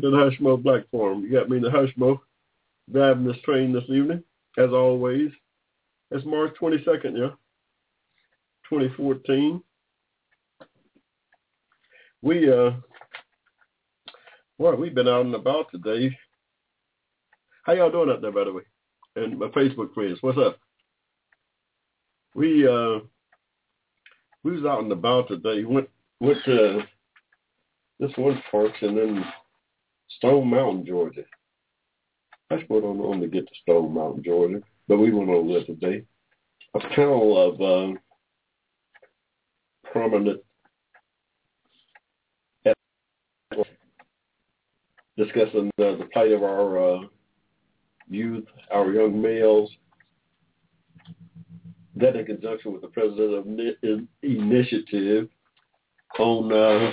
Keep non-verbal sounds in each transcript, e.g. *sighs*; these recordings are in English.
To the Hushmo Black Forum. You got me in the Hushmo driving this train this evening, as always. It's March 22nd, yeah, 2014. We, uh, well, we've been out and about today. How y'all doing out there, by the way? And my Facebook friends, what's up? We, uh, we was out and about today. Went, went to this one park and then Stone Mountain, Georgia. I'm on to get to Stone Mountain, Georgia, but we went over there today. A panel of uh, prominent discussing uh, the plight of our uh, youth, our young males. That in conjunction with the president of Ni- initiative on uh,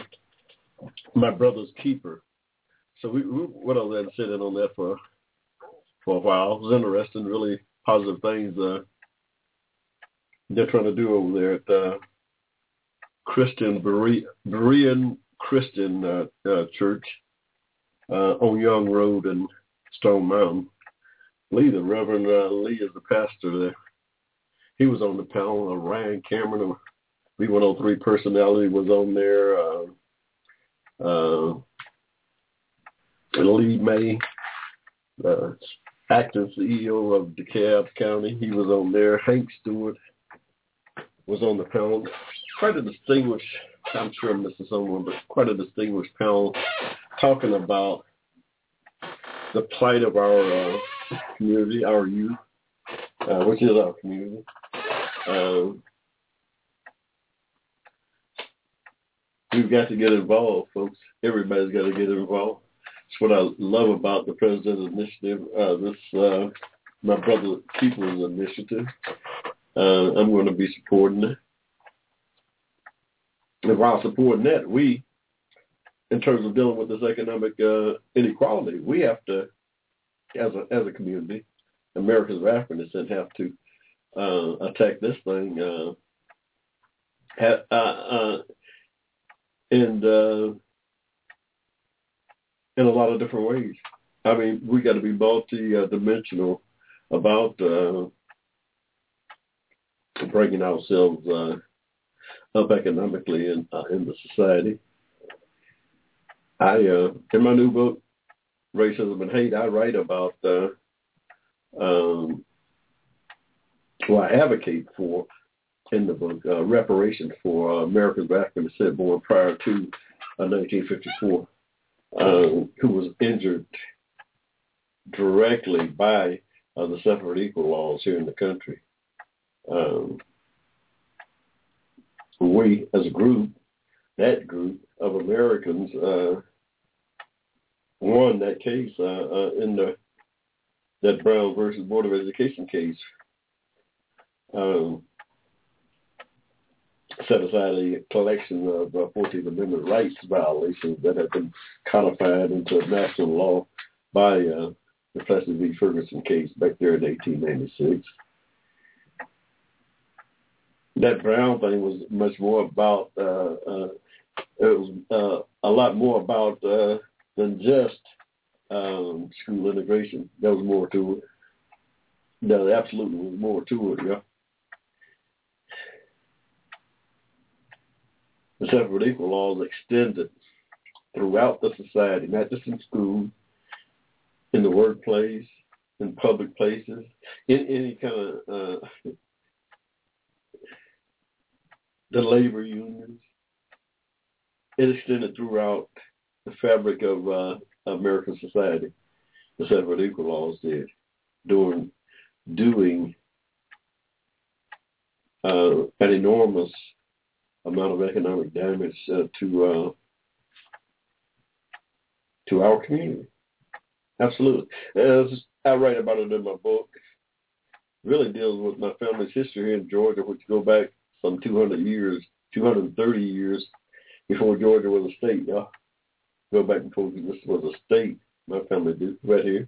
my brother's keeper. So we, we went over there and sitting on that for for a while. It was interesting, really positive things uh, they're trying to do over there at uh, Christian Bere- Berean Christian uh, uh, Church uh, on Young Road in Stone Mountain. Lee, the Reverend uh, Lee, is the pastor there. He was on the panel. Uh, Ryan Cameron, we went on personality was on there. Uh, uh, Lee May, uh, active CEO of DeKalb County. He was on there. Hank Stewart was on the panel. Quite a distinguished, I'm sure I'm missing someone, but quite a distinguished panel talking about the plight of our uh, community, our youth, uh, which is our community. Um, we've got to get involved, folks. Everybody's got to get involved. It's what I love about the President's Initiative, uh, this, uh, my brother People's Initiative. Uh, I'm going to be supporting it. And while supporting that, we, in terms of dealing with this economic uh, inequality, we have to, as a as a community, Americans of African descent have to uh, attack this thing uh, ha- uh, and in a lot of different ways. I mean, we got to be multi-dimensional about uh, bringing ourselves uh, up economically in uh, in the society. I uh, in my new book, Racism and Hate, I write about uh, um, I advocate for in the book uh, reparations for uh, Americans of African descent born prior to uh, 1954 um, who was injured directly by uh, the separate equal laws here in the country. Um, we, as a group, that group of Americans, uh, won that case uh, uh, in the that Brown versus Board of Education case. Um, set aside a collection of uh, 14th Amendment rights violations that have been codified into national law by uh, the Plessy v. Ferguson case back there in 1896. That Brown thing was much more about, uh, uh, it was uh, a lot more about uh, than just um, school integration. There was more to it. There absolutely was more to it, yeah. The separate equal laws extended throughout the society, not just in school, in the workplace, in public places, in any kind of uh, the labor unions. It extended throughout the fabric of uh, American society. The separate equal laws did, doing doing uh, an enormous amount of economic damage uh, to uh, to our community. Absolutely. As I write about it in my book, really deals with my family's history here in Georgia, which go back some 200 years, 230 years before Georgia was a state. Y'all go back before this was a state. My family did right here,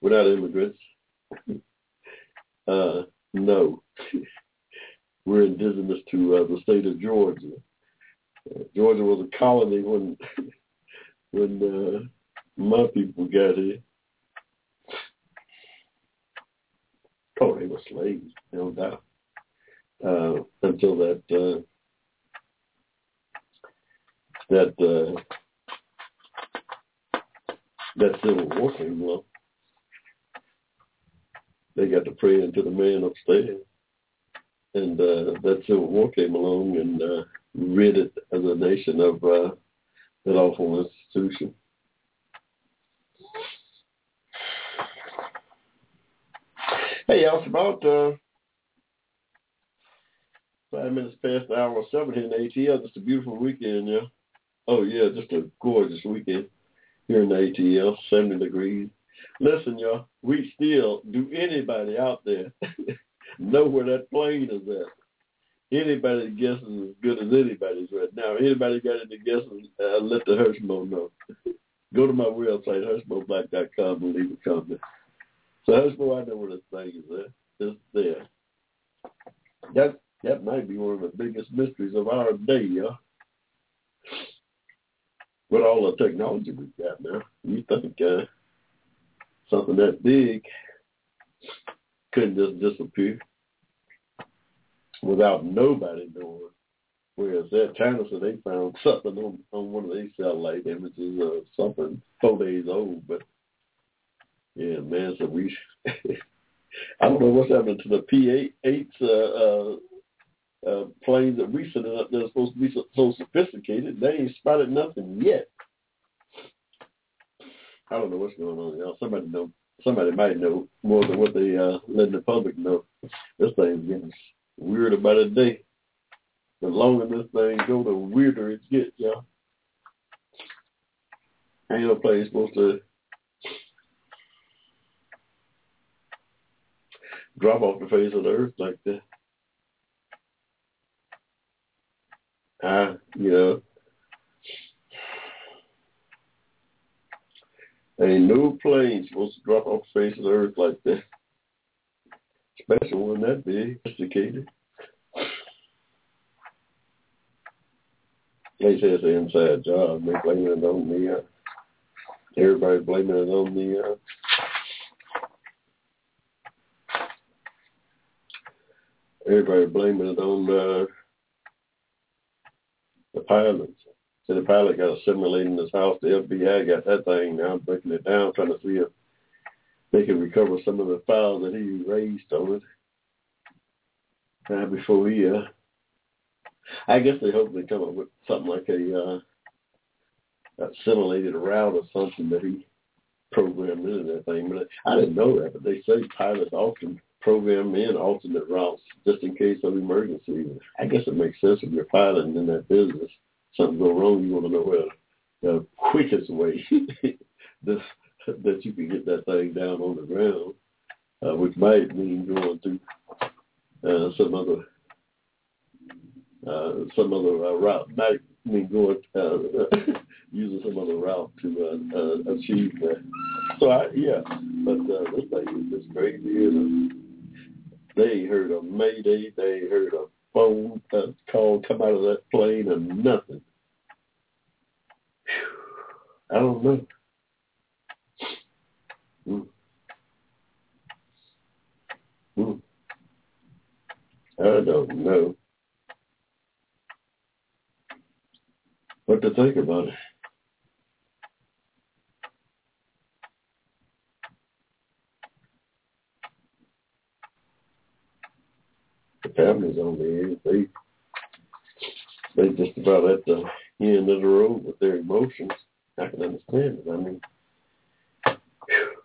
without immigrants. *laughs* uh, no, *laughs* we're indigenous to uh, the state of Georgia. Uh, Georgia was a colony when *laughs* when uh, my people got here. Oh, they were slaves, no doubt. Uh, until that uh, that uh, that Civil War came along. They got to pray into the man upstairs, and uh, that Civil War came along and uh, rid it as a nation of uh, that awful institution. Hey, y'all, it's about uh, five minutes past the hour seven here in ATL. Just a beautiful weekend, yeah. Oh, yeah, just a gorgeous weekend here in the ATL, 70 degrees. Listen, y'all, we still, do anybody out there *laughs* know where that plane is at? Anybody guesses as good as anybody's right now. Anybody got any guesses, uh, let the Hushmo know. Go to my website, hushmoblack.com, and leave a comment. So Hushmo, I know where this thing is at. It's there. That, that might be one of the biggest mysteries of our day, y'all with all the technology we've got now, you think uh, something that big couldn't just disappear without nobody knowing. Whereas that China said they found something on, on one of these satellite images of something four days old, but yeah, man, so we *laughs* I don't know what's happening to the P eight uh, uh uh, planes that we sending up that are supposed to be so, so sophisticated. They ain't spotted nothing yet. I don't know what's going on, y'all. Somebody know. Somebody might know more than what they uh, letting the public know. This thing's getting weird about a day. The longer this thing go, the weirder it gets, y'all. Ain't no place supposed to drop off the face of the earth like that. uh, you know, ain't no plane supposed to drop off the face of the earth like that. Especially one that big, sophisticated. They say it's an inside job. They blaming it on uh, everybody blaming it on uh, everybody blaming it on, uh, the pilots. So the pilot got assimilated in his house. The FBI got that thing now, breaking it down, trying to see if they can recover some of the files that he erased on it. Uh, before he, uh, I guess they hope they come up with something like a uh, assimilated route or something that he programmed into that thing. But I didn't know that, but they say pilots often program in alternate routes just in case of emergency. I guess it makes sense if you're piloting in that business. Something go wrong, you want to know where the quickest way *laughs* that that you can get that thing down on the ground, uh, which might mean going through uh, some other uh, some other uh, route. Might mean going uh, *laughs* using some other route to uh, uh, achieve that. So I, yeah, but uh, this thing is just crazy. They heard a mayday. They heard a phone call come out of that plane and nothing. Whew. I don't know. Mm. Mm. I don't know what to think about it. Families on the They they just about at the end of the road with their emotions. I can understand it. I mean,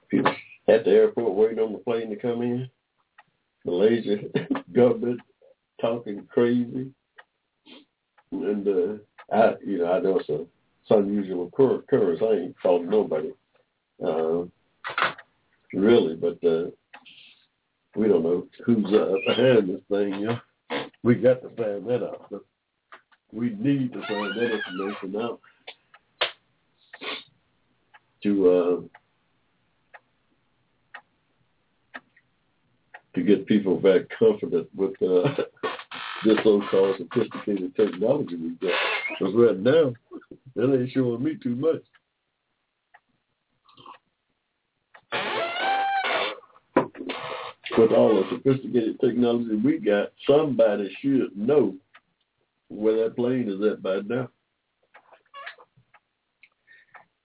people at the airport waiting on the plane to come in. Malaysia *laughs* government talking crazy, and uh, I, you know, I know it's a unusual occurrence. I ain't calling nobody, uh, really, but uh, we don't know who's uh, behind this thing. You? We got to find that out. But we need to find that information out to uh, to get people back confident with uh, this so-called sophisticated technology we got. Because right now, it ain't showing me too much. With all the sophisticated technology we got, somebody should know where that plane is at by now.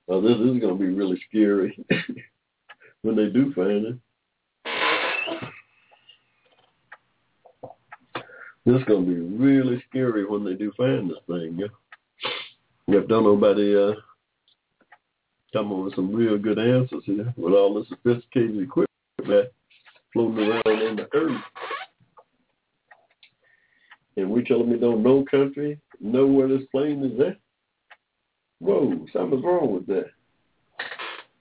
Well, this is going to be really scary *laughs* when they do find it. This is going to be really scary when they do find this thing. Yeah? If don't nobody uh, come up with some real good answers here with all this sophisticated equipment floating around in the earth. And we're telling me don't no country know where this plane is at? Whoa, something's wrong with that.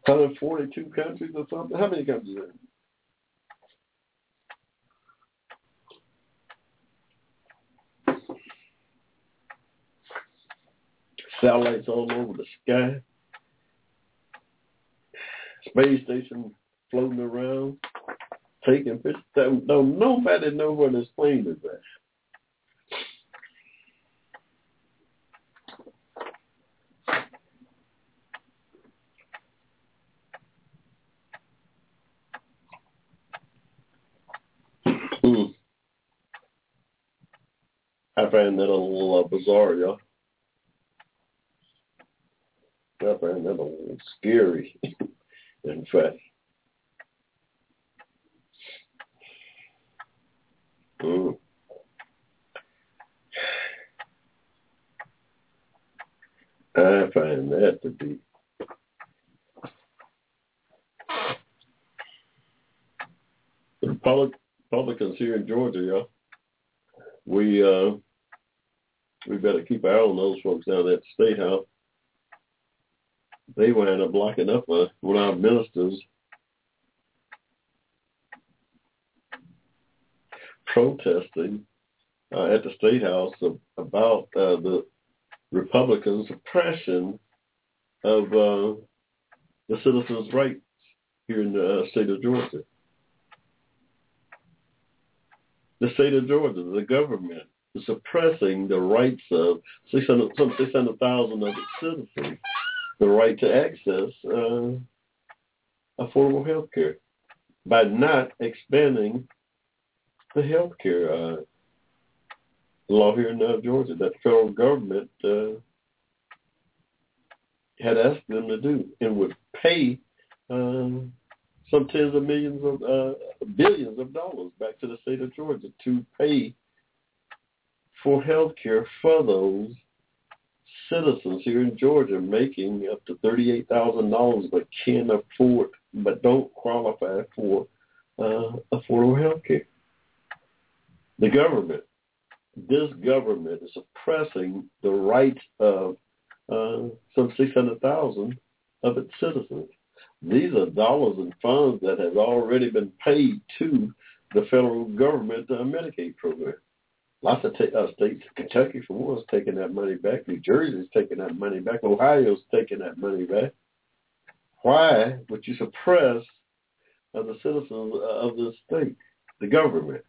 142 countries or something? How many countries are there? Satellites all over the sky. Space station floating around, taking pictures. Don't, nobody know where this plane is at. Hmm. I find that a little uh, bizarre, y'all. I find that a little scary, *laughs* in fact. Mm. I find that to be the Republic, Republicans here in Georgia, y'all. We uh, we better keep our eye on those folks down at the state house. They wound up locking up uh, one of our ministers protesting uh, at the state house of, about uh, the Republican suppression of uh, the citizens' rights here in the uh, state of Georgia. The state of Georgia, the government, is suppressing the rights of 600, some 600,000 of its citizens, the right to access uh, affordable health care by not expanding the health care uh, law here in uh, Georgia that the federal government uh, had asked them to do and would pay um, some tens of millions of uh, billions of dollars back to the state of Georgia to pay for health care for those citizens here in Georgia making up to thirty-eight thousand dollars but can't afford but don't qualify for uh, affordable health care. The government, this government is suppressing the rights of uh, some six hundred thousand of its citizens. These are dollars and funds that have already been paid to the federal government uh, Medicaid program. Lots of t- uh, states, Kentucky for one, is taking that money back. New Jersey's taking that money back. Ohio's taking that money back. Why would you suppress uh, the citizens of the state, the government?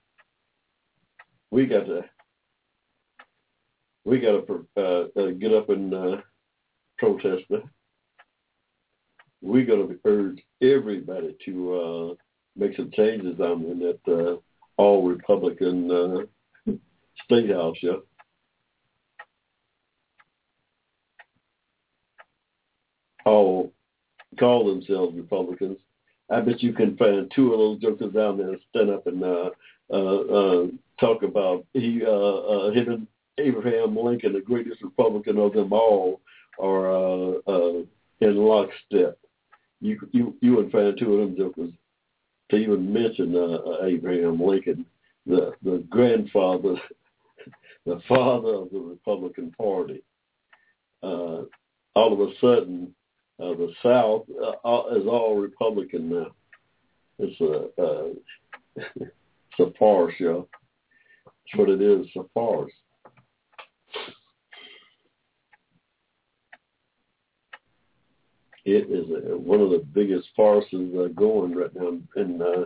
We got to, we got to uh, uh, get up and uh, protest that we're going to urge everybody to uh, make some changes on in that uh, all Republican uh, state house, yeah. All call themselves Republicans. I bet you can find two of those jokers down there stand up and talk about he, uh, uh, him and Abraham Lincoln, the greatest Republican of them all, are uh, uh, in lockstep you you you would find two of them jokers to even mention uh, Abraham Lincoln, the the grandfather, *laughs* the father of the Republican Party. Uh, all of a sudden uh, the South uh, is all Republican now. It's a uh, *laughs* it's a farce, y'all. What it is. A farce. It is a, one of the biggest farces uh, going right now in uh,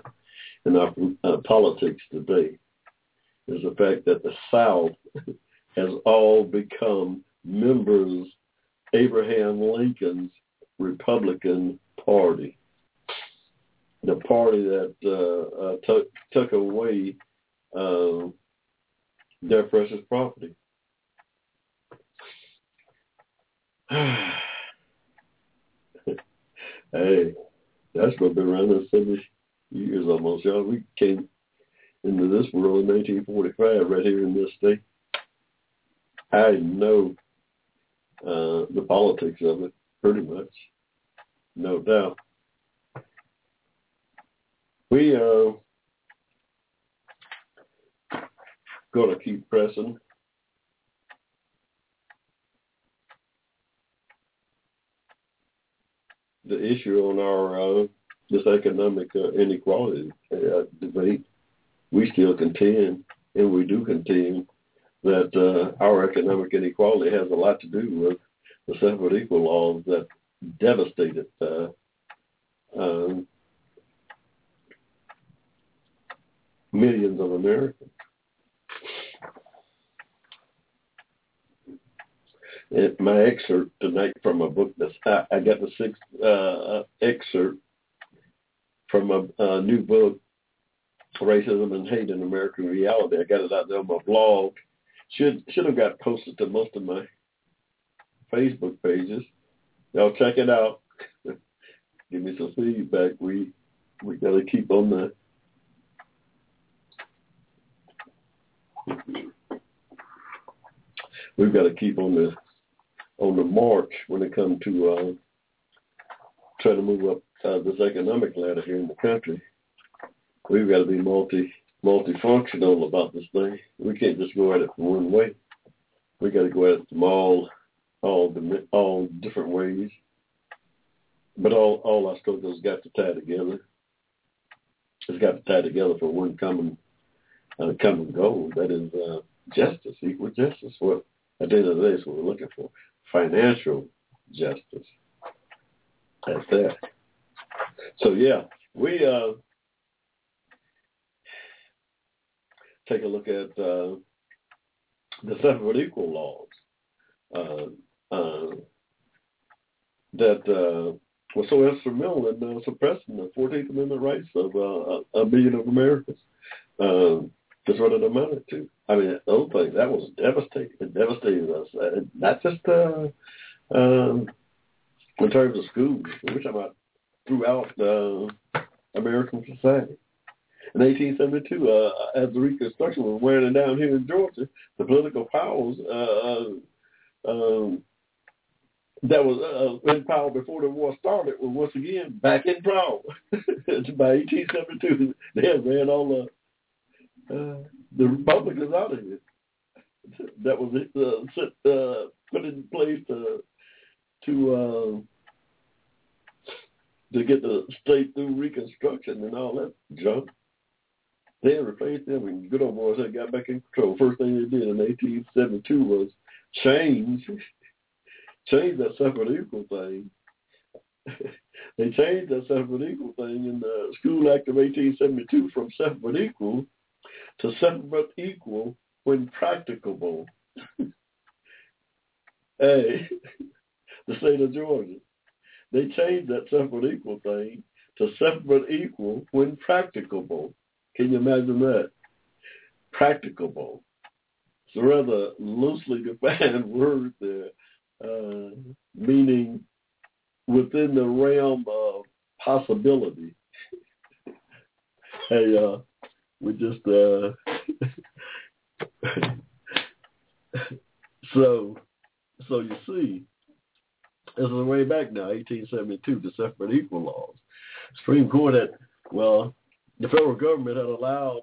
in our uh, politics today. Is the fact that the South *laughs* has all become members Abraham Lincoln's Republican Party, the party that uh, uh, took took away uh, their precious property. *sighs* hey, that's what been around us seventy years almost, y'all. We came into this world in 1945, right here in this state. I know uh, the politics of it, pretty much, no doubt. We uh, going to keep pressing. The issue on our uh, this economic uh, inequality uh, debate, we still contend, and we do contend that uh, our economic inequality has a lot to do with the separate equal laws that devastated uh, um, millions of Americans. My excerpt tonight from a book that's I, I got the sixth uh, excerpt from a, a new book, Racism and Hate in American Reality. I got it out there on my blog. Should should have got posted to most of my Facebook pages. Y'all check it out. *laughs* Give me some feedback. We we got to keep on the we've got to keep on the on the march when it comes to uh, trying to move up uh, this economic ladder here in the country. We've got to be multi multifunctional about this thing. We can't just go at it from one way. We got to go at it from all all all different ways. But all all our struggles got to tie together. It's got to tie together for one common uh, common goal. That is uh, justice, equal justice. What at the end of the day is what we're looking for. Financial justice. That's that. So yeah, we uh, take a look at uh, the separate equal laws uh, uh, that uh, were so instrumental in uh, suppressing the 14th Amendment rights of uh, a million of Americans. That's what it amounted to. I mean, those things, that was devastating. It devastated us. Uh, not just uh, um, in terms of schools. We're talking about throughout uh, American society. In 1872, uh, as the Reconstruction was wearing down here in Georgia, the political powers uh, um, that was uh, in power before the war started were once again back in power. *laughs* By 1872, they had ran all the uh, the Republicans out of here. That was uh, set, uh, put in place to to uh, to get the state through Reconstruction and all that junk. They replaced them, and good old boys had got back in control. First thing they did in 1872 was change change that separate equal thing. *laughs* they changed that separate equal thing in the School Act of 1872 from separate equal to separate equal when practicable. *laughs* hey, the state of Georgia. They changed that separate equal thing to separate equal when practicable. Can you imagine that? Practicable. It's a rather loosely defined *laughs* word there, uh, meaning within the realm of possibility. *laughs* hey, uh, we just uh, *laughs* so so you see, this is way back now, 1872, the separate equal laws. Supreme Court had well, the federal government had allowed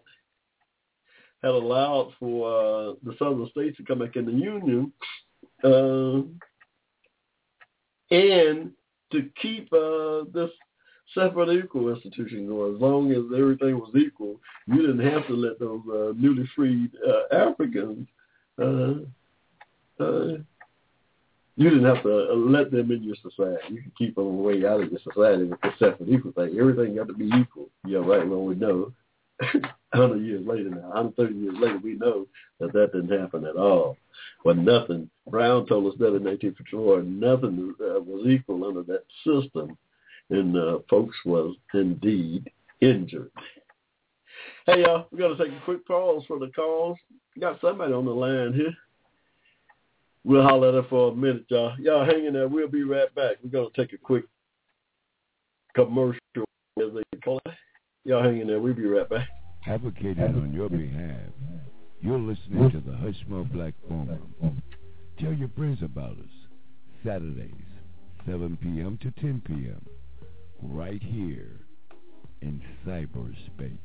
had allowed for uh, the southern states to come back in the union uh, and to keep uh, this separate equal institution going. As long as everything was equal, you didn't have to let those uh, newly freed uh, Africans. Uh, uh, you didn't have to uh, let them in your society. You could keep them way out of your society with the separate equal thing. Everything got to be equal. Yeah, right. Well, we know. *laughs* 100 years later now, 130 years later, we know that that didn't happen at all. But nothing, Brown told us that in 1954, nothing uh, was equal under that system and uh, folks was indeed injured. Hey, y'all, we're going to take a quick pause for the calls. Got somebody on the line here. We'll holler at her for a minute, y'all. Y'all hang in there. We'll be right back. We're going to take a quick commercial, as they call it. Y'all hang in there. We'll be right back. Advocating on your behalf, you're listening to the Hushmo Black Forum. Tell your friends about us. Saturdays, 7 p.m. to 10 p.m right here in cyberspace.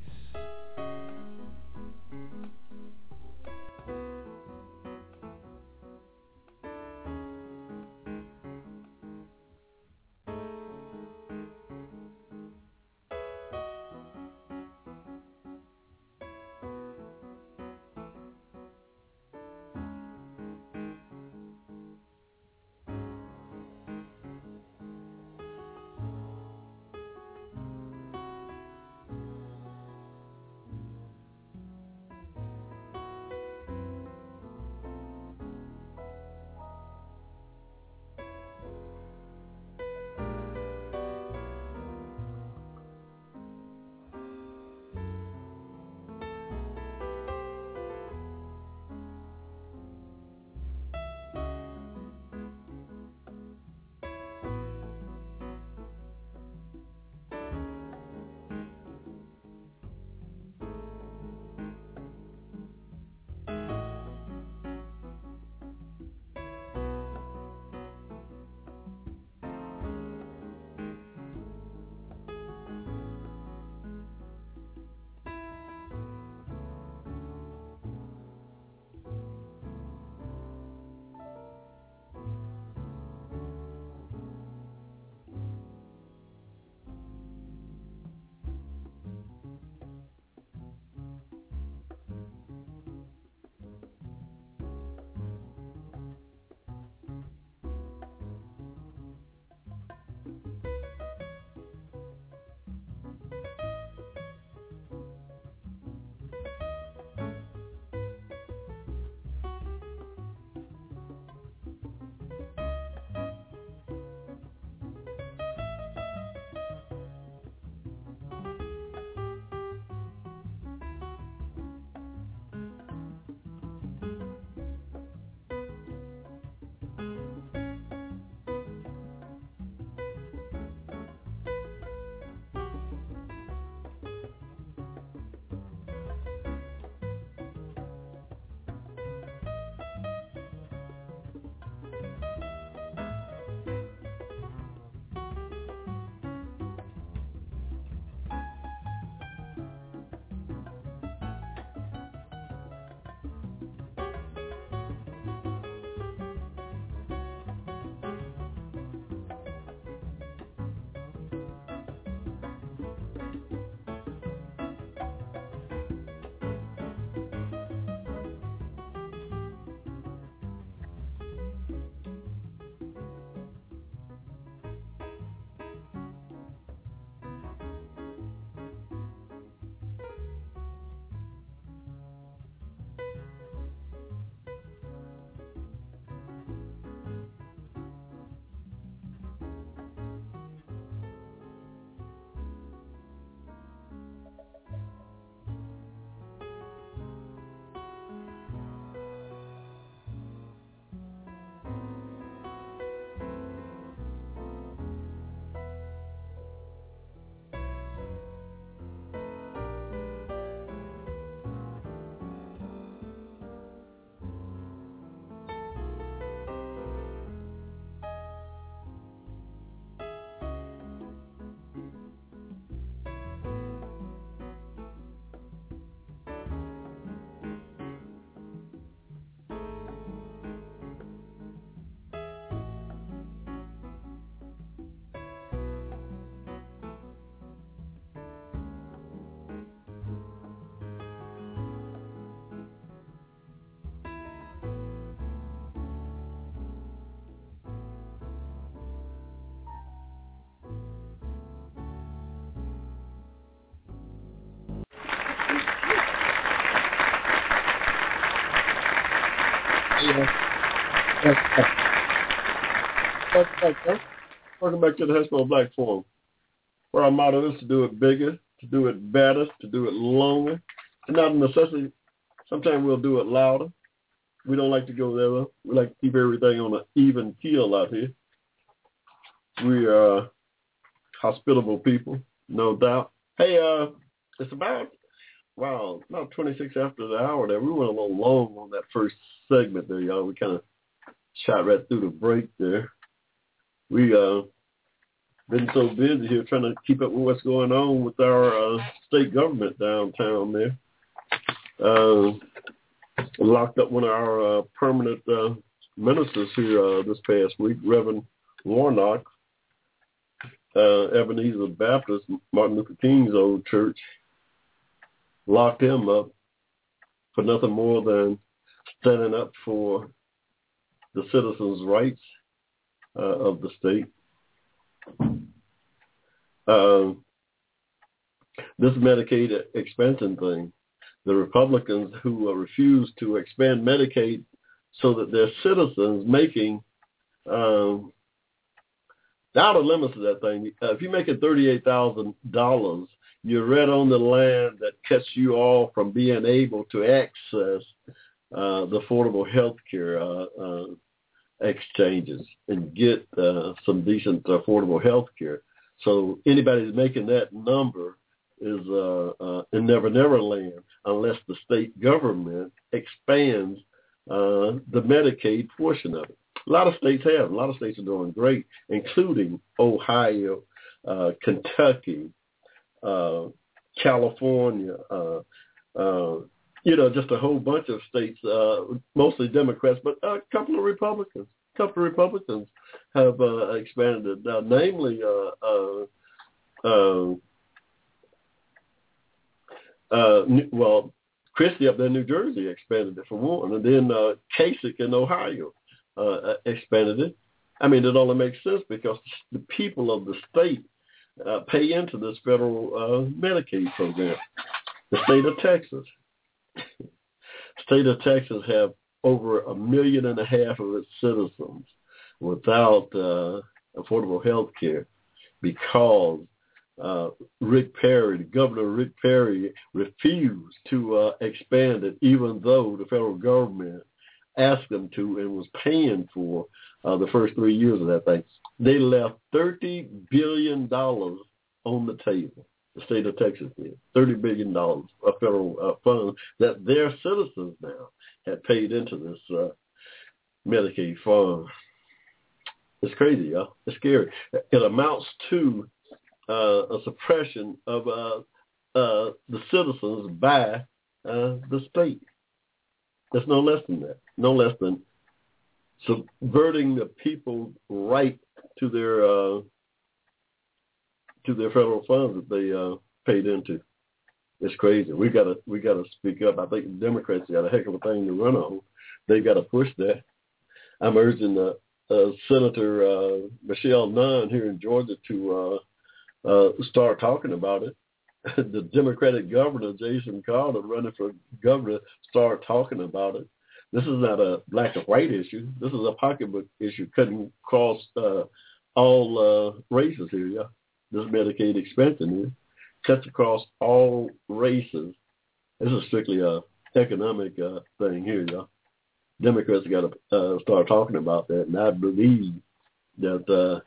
Welcome back. Welcome back to the Hushmo Black Forum, where our motto is to do it bigger, to do it better, to do it longer, and not a necessity. Sometimes we'll do it louder. We don't like to go there. We like to keep everything on an even keel out here. We are hospitable people, no doubt. Hey, uh, it's about wow, about 26 after the hour there. We went a little long on that first segment there, y'all. We kind of shot right through the break there. We uh been so busy here trying to keep up with what's going on with our uh, state government downtown there. Uh, locked up one of our uh, permanent uh, ministers here uh, this past week, Reverend Warnock, uh, Ebenezer Baptist, Martin Luther King's old church, locked him up for nothing more than standing up for the citizens' rights uh, of the state. Uh, this Medicaid expansion thing, the Republicans who uh, refuse to expand Medicaid so that their citizens making um, the outer limits of that thing. Uh, if you're making thirty-eight thousand dollars, you're right on the line that cuts you off from being able to access uh, the affordable health care uh, uh, exchanges and get uh, some decent affordable health care. So anybody that's making that number is uh, uh, in Never Never Land unless the state government expands uh, the Medicaid portion of it. A lot of states have. A lot of states are doing great, including Ohio, uh, Kentucky, uh, California, uh, uh, you know, just a whole bunch of states, uh, mostly Democrats, but a couple of Republicans. A couple of Republicans have uh, expanded it, uh, namely uh, uh, uh, uh, well, Christie up there in New Jersey expanded it for one, and then uh, Kasich in Ohio uh, expanded it. I mean, it only makes sense because the people of the state uh, pay into this federal uh, Medicaid program. The state of Texas, *laughs* state of Texas have over a million and a half of its citizens without uh, affordable health care because uh, Rick Perry, Governor Rick Perry, refused to uh, expand it, even though the federal government asked them to and was paying for uh, the first three years of that thing. They left thirty billion dollars on the table. The state of Texas did thirty billion dollars of federal uh, funds that their citizens now had paid into this uh, Medicaid fund. It's crazy, y'all. It's scary. It amounts to uh, a suppression of uh, uh, the citizens by uh, the state. There's no less than that. No less than subverting the people's right to their uh, to their federal funds that they uh, paid into. It's crazy. We gotta we gotta speak up. I think the Democrats got a heck of a thing to run on. They got to push that. I'm urging uh, uh, Senator uh, Michelle Nunn here in Georgia to uh, uh, start talking about it. *laughs* the Democratic governor, Jason Carter, running for governor, start talking about it. This is not a black or white issue. This is a pocketbook issue cutting across uh, all uh, races here, yeah. This Medicaid expansion here cuts across all races. This is strictly a economic uh, thing here, yeah. Democrats got to uh, start talking about that, and I believe that uh,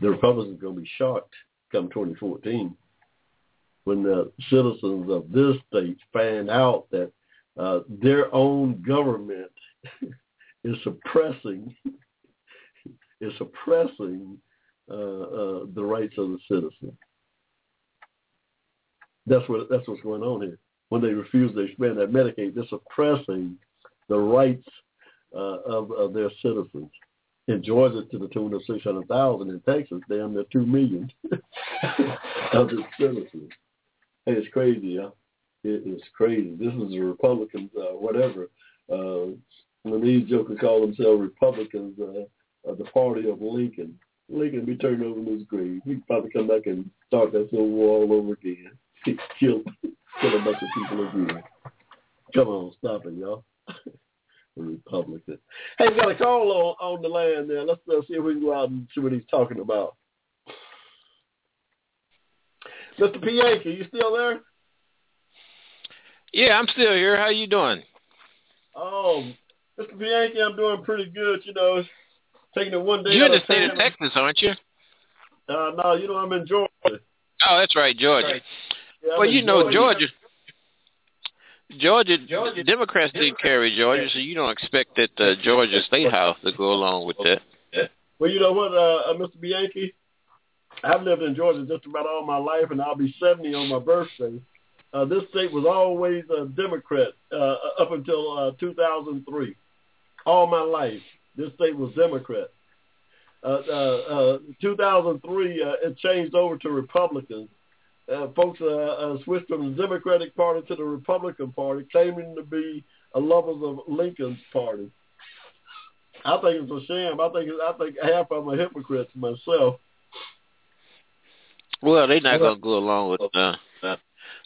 the Republicans are going to be shocked come 2014 when the citizens of this state find out that uh, their own government *laughs* is suppressing *laughs* is suppressing the rights of the citizen. That's what that's what's going on here. When they refuse to expand that Medicaid, they're suppressing the rights uh, of, of their citizens in Georgia to the tune of 600,000. In Texas, damn near 2 million *laughs* of its citizens. Hey, it's crazy, yeah. It is crazy. This is the Republicans, uh, whatever. Uh, when these jokers call themselves Republicans, uh, uh, the party of Lincoln, Lincoln be turned over in his grave. He'd probably come back and start that civil war all over again. *laughs* Kill, kill a bunch of people again. Come on, stop it, y'all. *laughs* Republican. Hey, we got a call on, on the line there. Let's uh, see if we can go out and see what he's talking about. Mr. Pianki, you still there? Yeah, I'm still here. How you doing? Oh, Mr. Bianchi, I'm doing pretty good. You know, taking it one day. You're in the state of Texas, aren't you? Uh, no, you know I'm in Georgia. Oh, that's right, Georgia. Right. Yeah, well, you know, Georgia. Georgia, Georgia Democrats didn't carry Georgia, so you don't expect that uh, Georgia State House to go along with that. Well, you know what, uh, uh, Mr. Bianchi? I've lived in Georgia just about all my life, and I'll be 70 on my birthday. Uh, this state was always a Democrat uh, up until uh, 2003. All my life, this state was Democrat. Uh, uh, uh, 2003, uh, it changed over to Republicans. Uh, folks uh, uh, switched from the Democratic Party to the Republican Party, claiming to be uh, lovers of Lincoln's party. I think it's a sham. I think I think half of them are hypocrites myself. Well, they're not going to go along with uh, uh,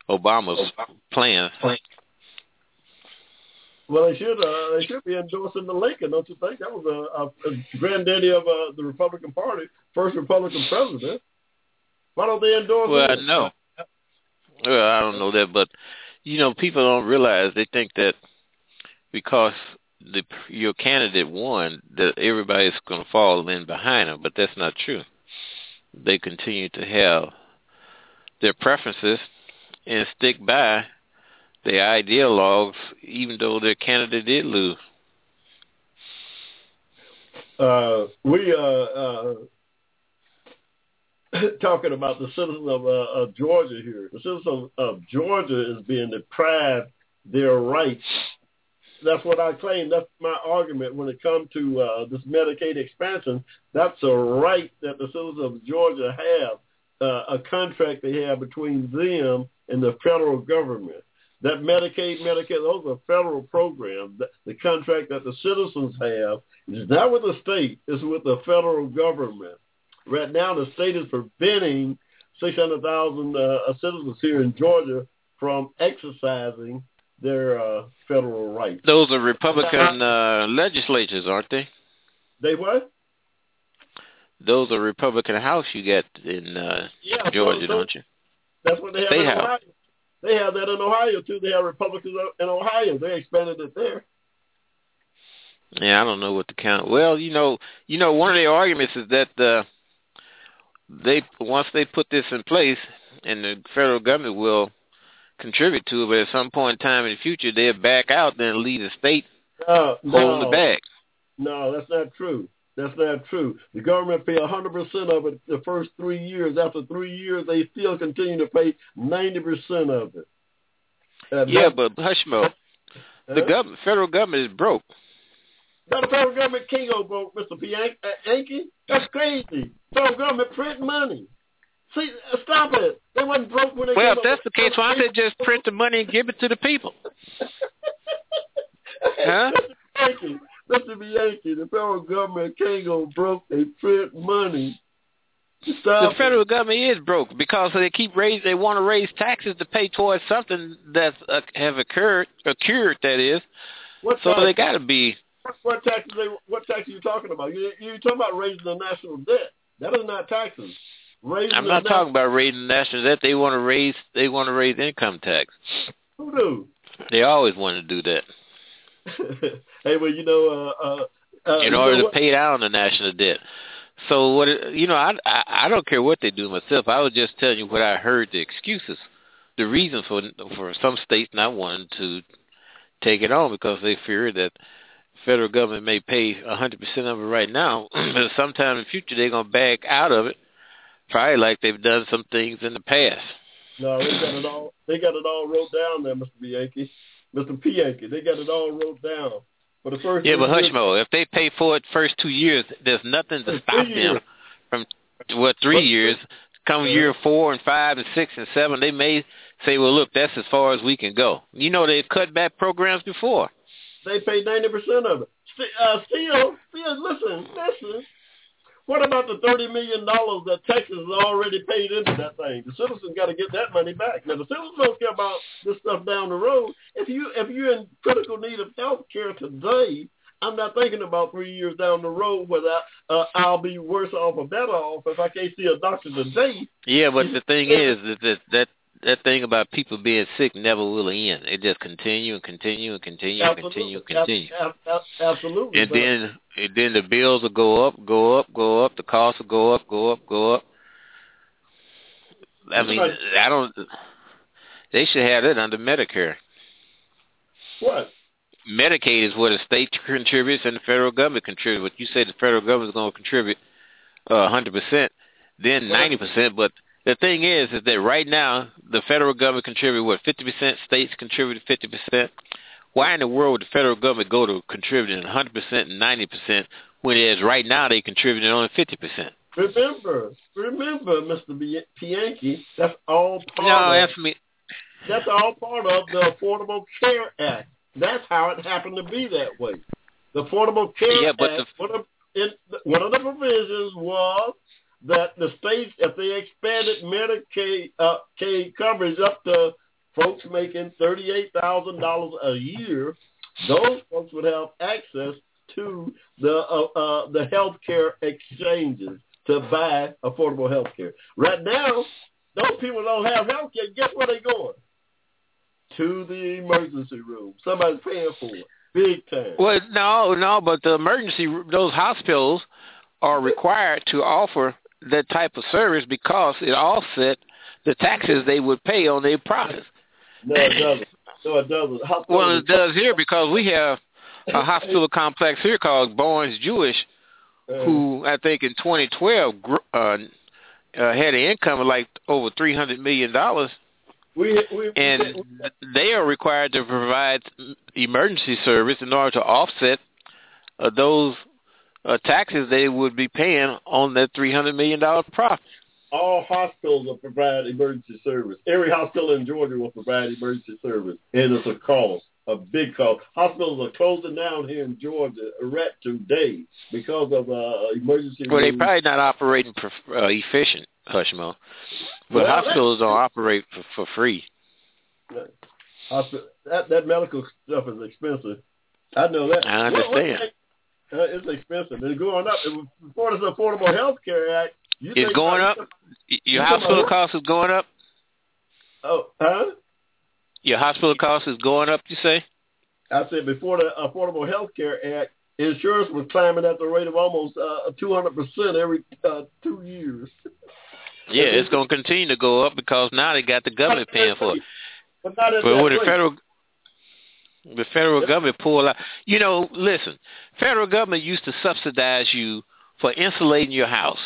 Obama's plan. Well, they should uh, they should be endorsing the Lincoln, don't you think? That was a, a, a granddaddy of uh, the Republican Party, first Republican president. Why don't they endorse Well, him? no. Well, I don't know that, but you know, people don't realize they think that because the your candidate won, that everybody's going to fall in behind him, but that's not true. They continue to have their preferences and stick by their ideologues, even though their candidate did lose. uh, we uh, uh, *laughs* talking about the citizens of, uh, of Georgia here. The citizens of Georgia is being deprived their rights. That's what I claim. That's my argument when it comes to uh, this Medicaid expansion. That's a right that the citizens of Georgia have, uh, a contract they have between them and the federal government. That Medicaid, Medicaid, those are federal programs. The, the contract that the citizens have is not with the state, it's with the federal government. Right now, the state is preventing 600,000 uh, citizens here in Georgia from exercising their uh, federal rights. Those are Republican uh, legislatures, aren't they? They what? Those are Republican House you get in uh, Yeah, Georgia, so don't you? That's what they have State in House. Ohio. They have that in Ohio too. They have Republicans in Ohio. They expanded it there. Yeah, I don't know what to count. Well, you know, you know, one of their arguments is that uh, they once they put this in place, and the federal government will contribute to it, but at some point in time in the future, they'll back out, then leave the state Uh, holding no, the bag. no, that's not true. That's not true. The government pay 100% of it the first three years. After three years, they still continue to pay 90% of it. Uh, Yeah, but Hushmo, the government, federal government is broke. Now the federal government can't go broke, Mr. Yankee. That's crazy. Federal government print money. See, uh, stop it. They wasn't broke when they Well, if that's the case, why don't they just print the money and give it to the people? *laughs* Huh? Mr. Yankee, Mr. Yankee, the federal government can't go broke. They print money. Stop The federal government is broke because they keep raise. They want to raise taxes to pay towards something that uh, have occurred, occurred that is. What So tax- they got to be. what, taxes? They, what tax are you talking about? You you talking about raising the national debt? That is not taxes. Raising I'm not talking about raising national debt. They want to raise. They want to raise income tax. Who do? They always want to do that *laughs* hey, well, you know, uh, uh, uh, in you order know to pay down the national debt. So what? It, you know, I, I I don't care what they do myself. I was just telling you what I heard. The excuses, the reason for for some states not wanting to take it on because they fear that federal government may pay a hundred percent of it right now, *clears throat* but sometime in the future they're gonna back out of it. Probably like they've done some things in the past. No, they got it all. They got it all wrote down there, Mr. Bianchi, Mr. P. Yankee. They got it all wrote down for the first. Yeah, but Hushmo, if they pay for it first two years, there's nothing to *laughs* stop them years. from what three What- years. Come Yeah. year four and five and six and seven, they may say, "Well, look, that's as far as we can go." You know, they've cut back programs before. They pay ninety percent of it. Uh, still, still, listen, listen. What about the thirty million dollars that Texas has already paid into that thing? The citizens got to get that money back. Now the citizens don't care about this stuff down the road. If you if you're in critical need of health care today, I'm not thinking about three years down the road whether uh, I'll be worse off or better off if I can't see a doctor today. Yeah, but the thing is that that that, that thing about people being sick never will end. It just continue and continue and continue and continue and continue. Absolutely. And then and then the bills will go up, go up, go up. The costs will go up, go up, go up. I mean, I don't. They should have it under Medicare. What? Medicaid is what the state contributes and the federal government contributes. But you say the federal government is going to contribute uh, 100%, then 90%. But the thing is, is that right now the federal government contributes what 50%, states contribute 50%. Why in the world would the federal government go to contributing 100% and 90% when it is right now they contributing only 50%? Remember, remember, Mr. Pianki, that's all part no, of. Me. That's all part of the Affordable Care Act. That's how it happened to be that way. The Affordable Care yeah, but Act, the, one, of, in, one of the provisions was that the states, if they expanded Medicaid uh, coverage up to folks making $38,000 a year, those folks would have access to the uh, uh, the health care exchanges to buy affordable health care. Right now, those people don't have health care. Guess where they're going? to the emergency room. Somebody's paying for it, big time. Well, no, no, but the emergency those hospitals are required to offer that type of service because it offset the taxes they would pay on their profits. No, it doesn't. No, it doesn't. Well, it does here because we have a hospital *laughs* complex here called Barnes Jewish, Uh, who I think in 2012 uh, uh, had an income of like over 300 million dollars we, we, and *laughs* they are required to provide emergency service in order to offset uh, those uh, taxes they would be paying on that three hundred million dollar profit. all hospitals will provide emergency service. Every hospital in Georgia will provide emergency service, and it's a cost, a big cost. Hospitals are closing down here in Georgia right today because of uh, emergency. Well, they rooms. probably not operating for, uh, efficient, Hushmo. But Well, hospitals don't operate for, for free. Hospi- that that medical stuff is expensive. I know that. I What- what understand. Uh, it's expensive. It's going up. It was- Before this Affordable Health Care Act, you It's going up. Your You hospital cost is going up. Oh, huh? Your hospital cost is going up. You say? I said before the Affordable Health Care Act, insurance was climbing at the rate of almost uh, 200% every uh, two years. Yeah, it's going to continue to go up because now they got the government paying for it. *laughs* But not But when the rate. federal the federal Yep. government pull out, you know, listen, federal government used to subsidize you for insulating your house,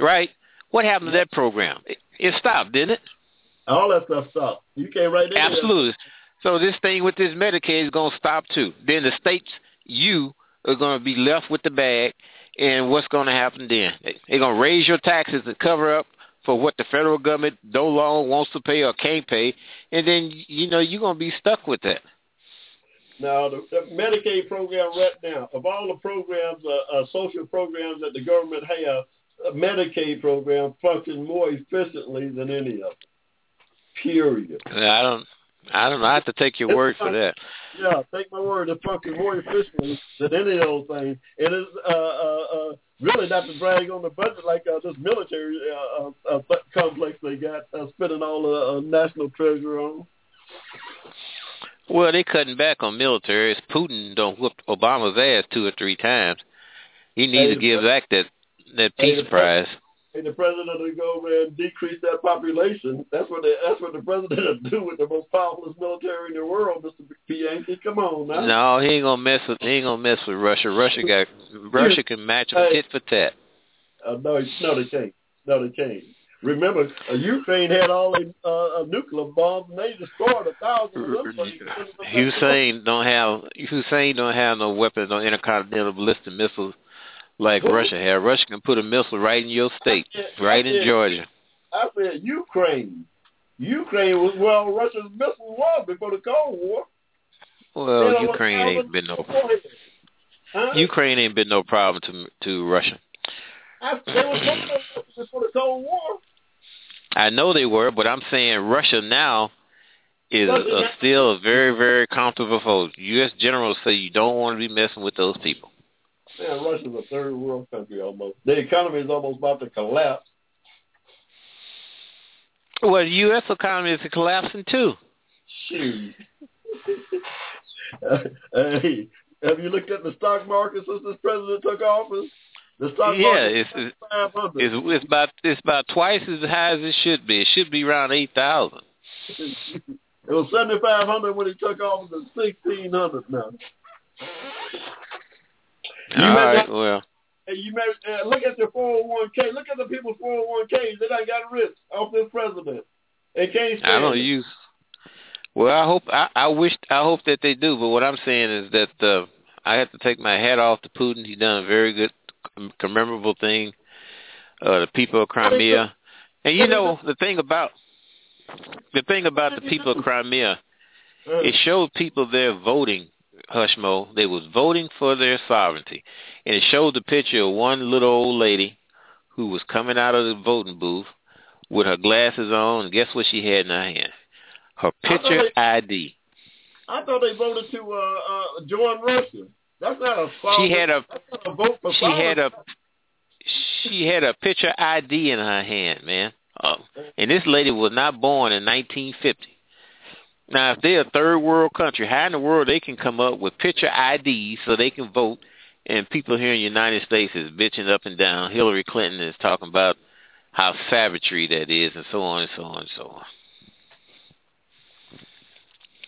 right? What happened to that program? It, it stopped, didn't it? All that stuff stopped. You can't write any of. Absolutely. So this thing with this Medicaid is going to stop too. Then the states, you are going to be left with the bag, and what's going to happen then? They- They're going to raise your taxes to cover up for what the federal government no longer wants to pay or can't pay, and then you know you're going to be stuck with that. Now, the, the Medicaid program right now, of all the programs, uh, uh, social programs that the government have, a Medicaid program functions more efficiently than any of them. Period. I don't, I don't know. I have to take your word for that. Yeah, take my word, it functions more efficiently than any of those things. It is uh, uh, uh, really not to brag on the budget like uh, this military uh, uh, uh, complex they got uh, spending all the uh, national treasure on. Well, they cutting back on military. It's Putin don't whoop Obama's ass two or three times. He needs Hey, to give back that that peace the prize. And the president to go over and decrease that population. That's what the, that's what the president will *laughs* do with the most powerful military in the world, Mr. Pianki. Come on now. No, he ain't gonna mess with he ain't gonna mess with Russia. Russia got Russia *laughs* can match him Hey. tit for tat. Uh, no, no, they can't. No, they can't. Remember, uh, Ukraine had all the uh, uh, nuclear bombs, and they destroyed a thousand of them. Hussein don't have Hussein don't have no weapons, no intercontinental ballistic missiles like Who? Russia has. Russia can put a missile right in your state, said- right I in said- Georgia. I said Ukraine. Ukraine was where all Russia's missiles was before the Cold War. Well, They Ukraine ain't been no beforehand. Huh? Ukraine ain't been no problem to to Russia. I, they were before the Cold War. I know they were, but I'm saying Russia now is a, still a very, very comfortable foe. U.S. generals say you don't want to be messing with those people. Yeah, Russia's a third world country almost. The economy is almost about to collapse. Well, the U.S. economy is collapsing too. Shoot. *laughs* hey, have you looked at the stock market since this president took office? The stock yeah, market it's, it's, it's it's about it's about twice as high as it should be. It should be around eight thousand. *laughs* it was seventy five hundred when he took office. It's sixteen hundred now. You All right, well. Hey, you may uh, look at your 401k. Look at the people's 401ks. They done got rich off this president. They can't stand I don't use. Well, I hope I, I wish I hope that they do. But what I'm saying is that uh, I have to take my hat off to Putin. He's done a very good, commemorable thing. Uh, the people of Crimea, and you know the thing about the thing about the people of Crimea, uh. it showed people there voting Hushmo, they was voting for their sovereignty. And it showed the picture of one little old lady who was coming out of the voting booth with her glasses on, and guess what she had in her hand? Her picture they, ID. I thought they voted to uh, uh, join Russia. That's not a She had a, a vote for she had a she had a picture ID in her hand, man. Uh, and this lady was not born in 1950. Now, if they're a third world country, how in the world they can come up with picture IDs so they can vote, and people here in the United States is bitching up and down. Hillary Clinton is talking about how savagery that is, and so on and so on and so on.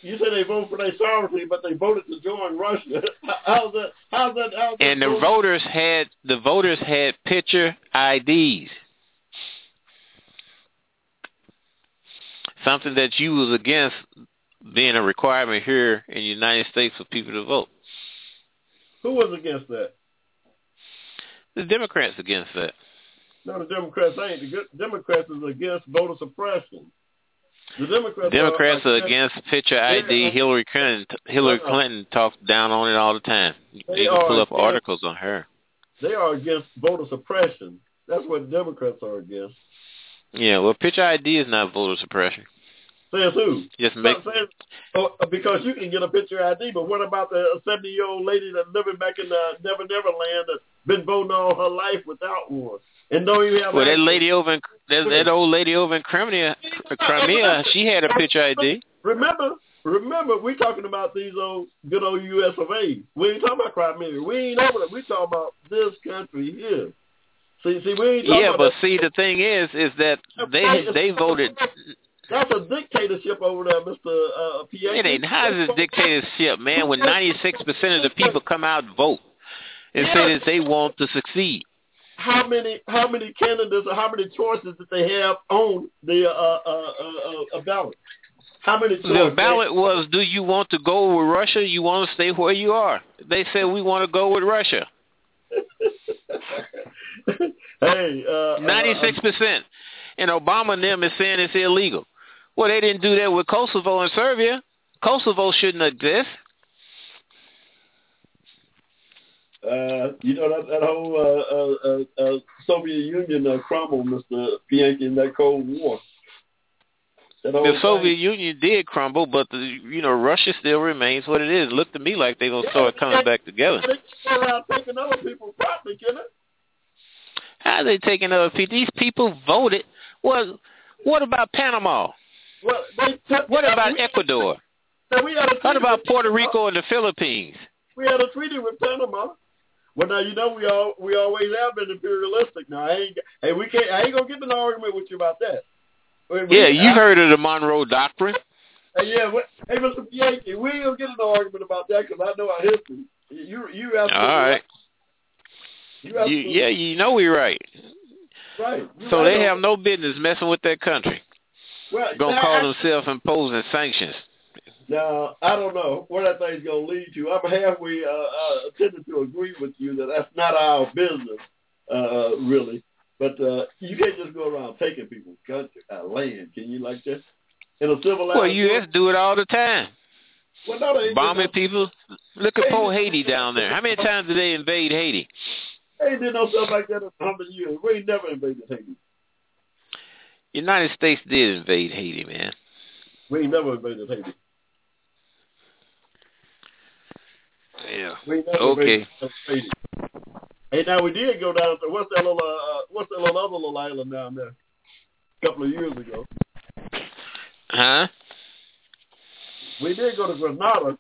You say they voted for their sovereignty, but they voted to join Russia. *laughs* How's that? How's that? How's that and the voters had the voters had picture IDs. something that you was against being a requirement here in the United States for people to vote. Who was against that? The Democrats against that. No, the Democrats ain't. The Democrats is against voter suppression. The Democrats, Democrats are, are against picture ID. Hillary Clinton Hillary uh-uh. Clinton talks down on it all the time. You can pull up against, articles on her. They are against voter suppression. That's what Democrats are against. Yeah, well, picture ID is not voter suppression. Says who? Yes, make saying, oh, because you can get a picture ID, but what about the seventy year old lady that's living back in the Never Never Land that's been voting all her life without one? And don't even have Well that lady over in that, that old lady over in Crimea Crimea, she had a picture ID. Remember remember we talking about these old good old US of A. We ain't talking about Crimea. We ain't over there. We talking about this country here. See, see, we ain't talking yeah, about but that. see, the thing is, is that they they voted that's a dictatorship over there, Mister uh, PA. It ain't how is this dictatorship, man? When ninety six percent of the people come out and vote and say that they want to succeed. How many how many candidates or how many choices did they have on the uh, uh, uh, uh, ballot? How many choices? The ballot was: Do you want to go with Russia? You want to stay where you are? They said we want to go with Russia. *laughs* hey, uh, ninety six percent, and Obama and them is saying it's illegal. Well, they didn't do that with Kosovo and Serbia. Kosovo shouldn't exist. Uh, you know that that whole uh, uh, uh, Soviet Union uh, crumbled, Mister Pianki, in that Cold War. That The Soviet thing. Union did crumble, but the you know Russia still remains what it is. Look to me like they're gonna start coming back together. They go around taking other people's property, can? How are they taking other people? These people voted. Well, what about Panama? Well, they What uh, about we- Ecuador? So we had a What about Puerto Rico and the Philippines? We had a treaty with Panama. Well, now you know we all we always have been imperialistic. Now, I ain't, hey, we can't. I ain't gonna get in an argument with you about that. We- we- Yeah, you've I- heard of the Monroe Doctrine. Hey, yeah, what, hey, Mr. Yankee, we ain't gonna get in an argument about that because I know our history. You, you absolutely All right. You You, yeah, you know we're right. right. You So right they on- have no business messing with that country. well, Gonna now, call I- themselves imposing sanctions. Now, I don't know where that thing's going to lead to. I'm halfway uh, uh, tended to agree with you that that's not our business, uh, really. But uh, you can't just go around taking people's country, uh, land, can you, like that? In a civilized Well, U.S. do it all the time. Well, no, they Bombing people. Look at poor Haiti down there. How many times did they invade Haiti? They ain't did no stuff like that in a hundred years. We ain't never invaded Haiti. United States did invade Haiti, man. We ain't never invaded Haiti. Yeah. Okay. Hey, now we did go down to what's that little uh, what's that little other little island down there? A couple of years ago, Huh? we did go to Grenada.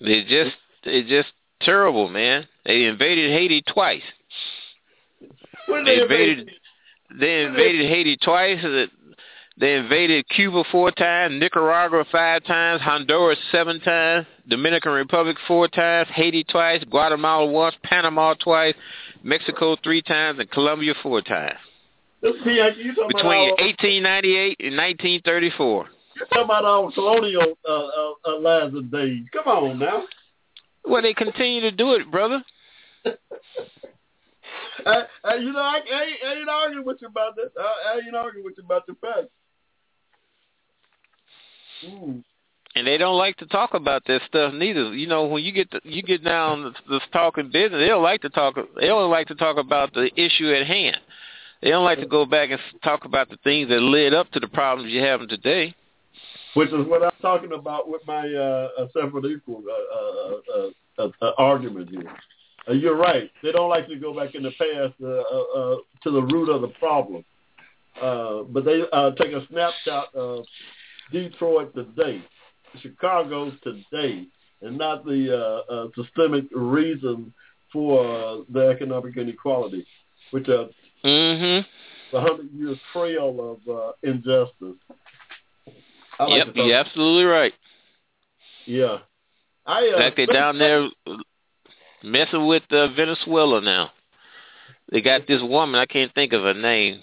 They just they just terrible, man. They invaded Haiti twice. When They they invaded invaded, they invaded Haiti twice. uh, They invaded Cuba four times, Nicaragua five times, Honduras seven times, Dominican Republic four times, Haiti twice, Guatemala once, Panama twice, Mexico three times, and Colombia four times. this is Yankee, you talking Between 1898 and 1934. you talking about our colonial uh, uh, uh, and days. Come on now. Well, they continue to do it, brother. *laughs* I, I, you know, I, I, ain't, I ain't arguing with you about that. I, I ain't arguing with you about the facts. Mm. and they don't like to talk about that stuff neither. You know, when you get to, you get down this talking business, they don't like to talk. They don't like to talk about the issue at hand. They don't like to go back and talk about the things that led up to the problems you're having today. Which is what I'm talking about with my uh, uh, separate equal uh, uh, uh, uh, uh, argument here. Uh, you're right. They don't like to go back in the past uh, uh, uh, to the root of the problem. Uh, but they uh, take a snapshot of Detroit today, Chicago today, and not the uh, uh, systemic reason for uh, the economic inequality, which are Mhm. the hundred year trail of uh, injustice. I like Yep, you're absolutely right. Yeah. I uh, In fact, they're down there messing with uh, Venezuela now. They got this woman I can't think of her name,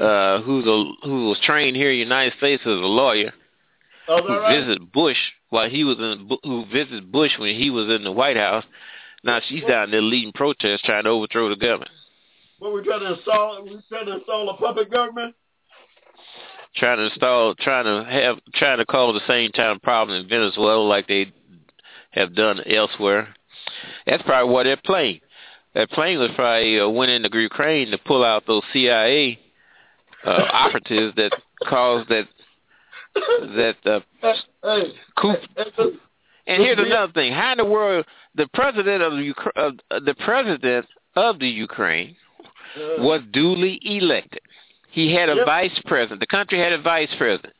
uh, who's a who was trained here in the United States as a lawyer. oh, who right? visited Bush while he was in who visited Bush when he was in the White House. Now she's down there leading protests trying to overthrow the government, What we trying to install? We trying to install a puppet government? trying to install, trying to have, trying to cause the same of problem in Venezuela like they have done elsewhere. That's probably what they're playing. That plane was probably uh, went into Ukraine to pull out those CIA uh, operatives that caused that that uh, Hey, coup hey, hey, And here's another thing: how in the world the president of the uh, the president of the Ukraine was duly elected? He had a Yep. vice president. The country had a vice president.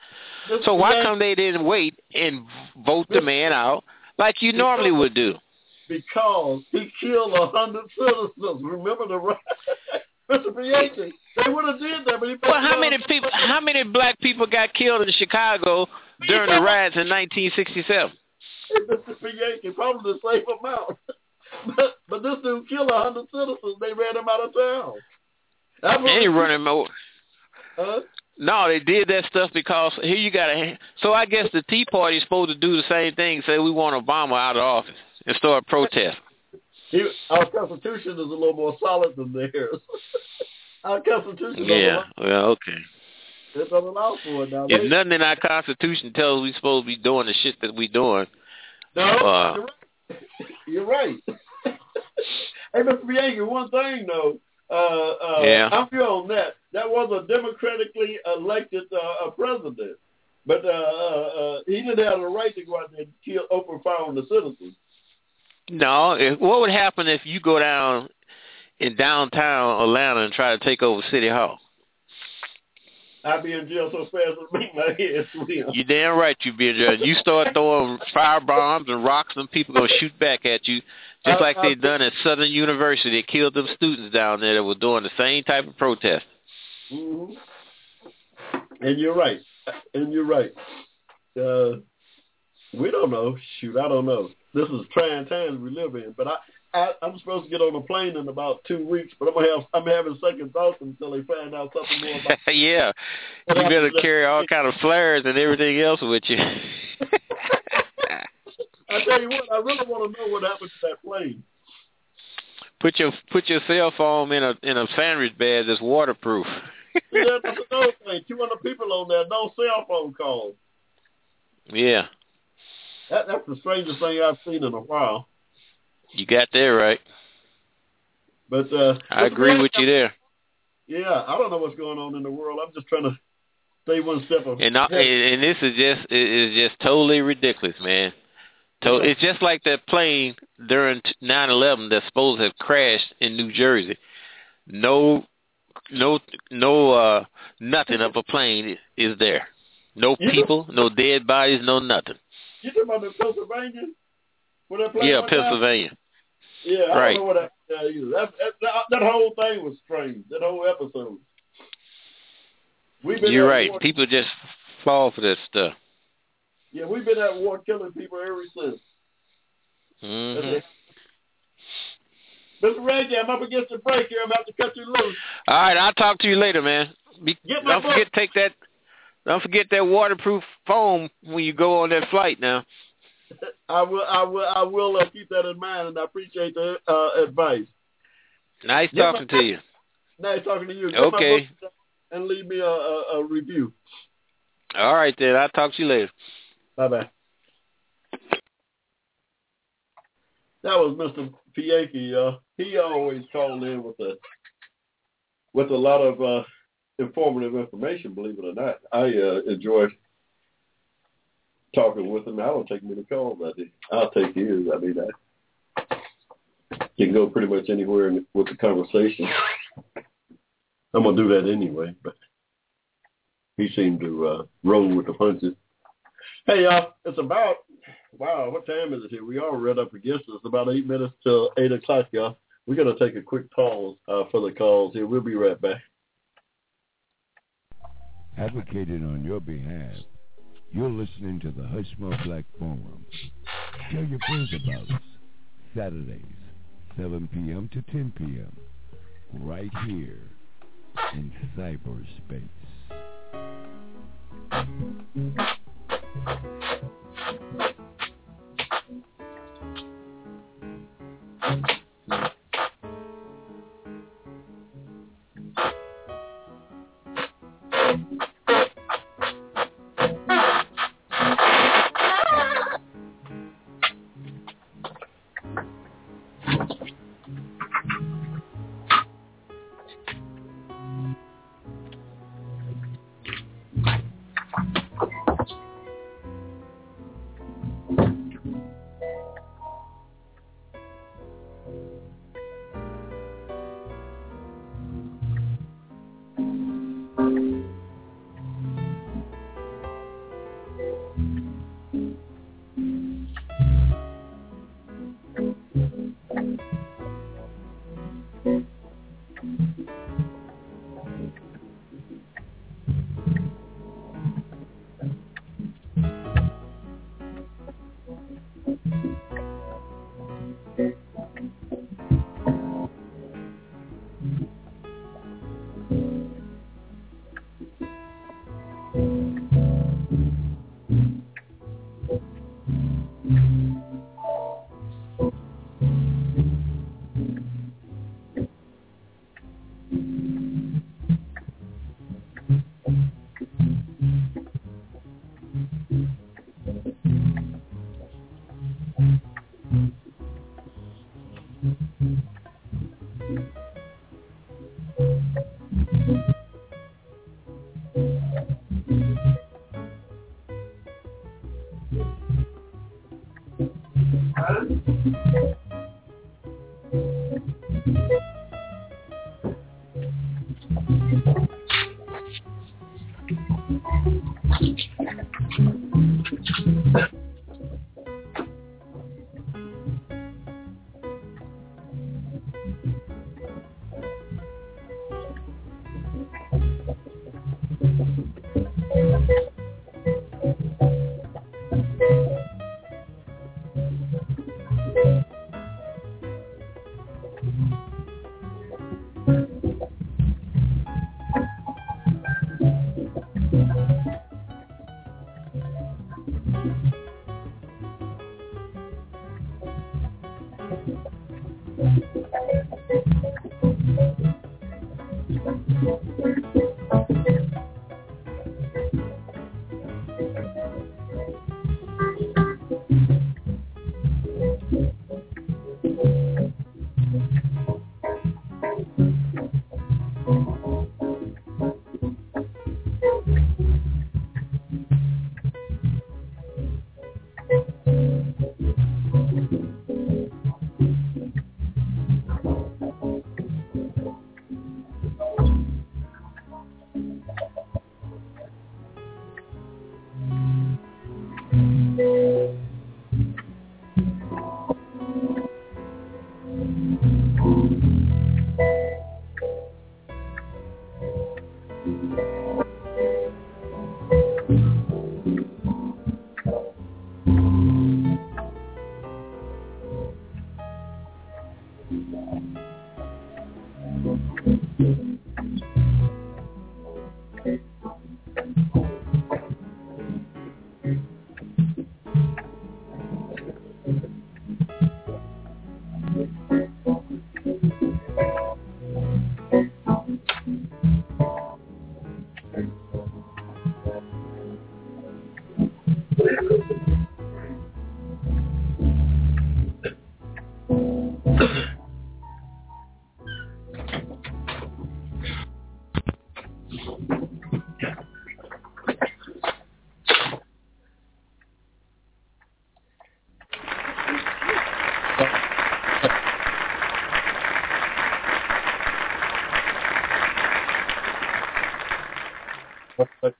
this So why man- come they didn't wait and vote the man out like you normally would do? Because he killed a hundred citizens. Remember the right? *laughs* Mr. Bianchi, they would have did that, but he. Well, how many people? How many black people got killed in Chicago during the riots in 1967? Mr. Bianchi, probably the same amount. but, but this dude killed a hundred citizens. They ran him out of town. That's They ain't running more. Huh? No, they did that stuff because here you got to. So I guess the Tea Party is supposed to do the same thing. Say we want Obama out of office and start protesting. He, our Constitution is a little more solid than theirs. *laughs* our Constitution Yeah. Well, okay. it doesn't allow for it now. If They- nothing in our Constitution tells we supposed to be doing the shit that we doing, no, uh, you're right. *laughs* You're right. *laughs* hey, Mr. Bianchi, one thing though. Uh, uh, Yeah. I'm you on that. That was a democratically elected uh, uh, president, but uh, uh, uh, he didn't have the right to go out there and kill, open fire on the citizens. No. If, what would happen if you go down in downtown Atlanta and try to take over City Hall? I'd be in jail so fast it make my head swim. You damn right you'd be in jail. You start throwing fire bombs and rocks, and people gonna shoot back at you, just Uh, like they uh, done at Southern University. They killed them students down there that were doing the same type of protest. hmm And you're right. And you're right. Uh, we don't know. Shoot, I don't know. This is trying times we live in. But I, I, I'm supposed to get on a plane in about two weeks. But I'm gonna have, I'm having second thoughts until they find out something more about. *laughs* yeah, you better carry all kind of flares and everything else with you. *laughs* I tell you what, I really want to know what happened to that plane. put your put your cell phone in a in a sandwich bag that's waterproof. Yeah, that's *laughs* another thing. 200 people on there, no cell phone calls. yeah. That, that's the strangest thing I've seen in a while. You got there right. But uh, I agree with you there. Yeah, I don't know what's going on in the world. I'm just trying to stay one step ahead. And, I, and this is just it is just totally ridiculous, man. So it's just like that plane during 9/11 that's supposed to have crashed in New Jersey. No, no, no, uh, nothing of a plane is there. No people, no dead bodies, no nothing. You talking about the Pennsylvania? Where that plane Yeah, went Pennsylvania. Down? Yeah, I Right. don't know what tell you. That, that that whole thing was strange. That whole episode. We've been You're right. War, People just fall for that stuff. yeah, we've been at war killing people ever since. That's hmm. Mr. Reggie, I'm up against the break here. I'm about to cut you loose. All right, I'll talk to you later, man. Be, don't book. forget to take that. Don't forget that waterproof foam when you go on that flight. Now, I will, I will, I will uh, keep that in mind, and I appreciate the uh, advice. nice talking but- to you. Nice talking to you. Get Okay. and leave me a, a, a review. All right, then. I'll talk to you later. Bye bye. That was Mr. Pianki. Uh, he always called in with a with a lot of uh, informative information. Believe it or not, I uh, enjoy talking with him. I don't take many calls. I do. I'll take his. I mean, I can go pretty much anywhere in, with the conversation. I'm gonna do that anyway, but he seemed to uh, roll with the punches. Hey, y'all, it's about wow. What time is it here? We all read up against us. About eight minutes till eight o'clock, y'all. We're gonna take a quick pause uh, for the calls here. We'll be right back advocated on your behalf. You're listening to the Hushmo Black Forum. Tell your friends about us. Saturdays, 7 p.m. to 10 p.m. Right here in cyberspace.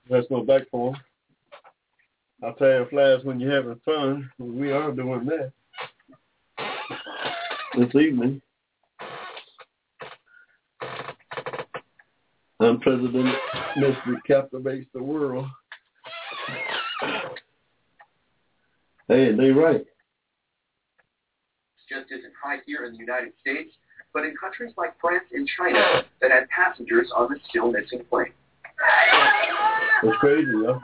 Back for them. I'll tell you flies when you're having fun. We are doing that this evening. I'm Unprecedented mystery captivates the world. Hey, they right. Just isn't high here in the United States, but in countries like France and China that had passengers on the still missing plane. It's crazy, yo.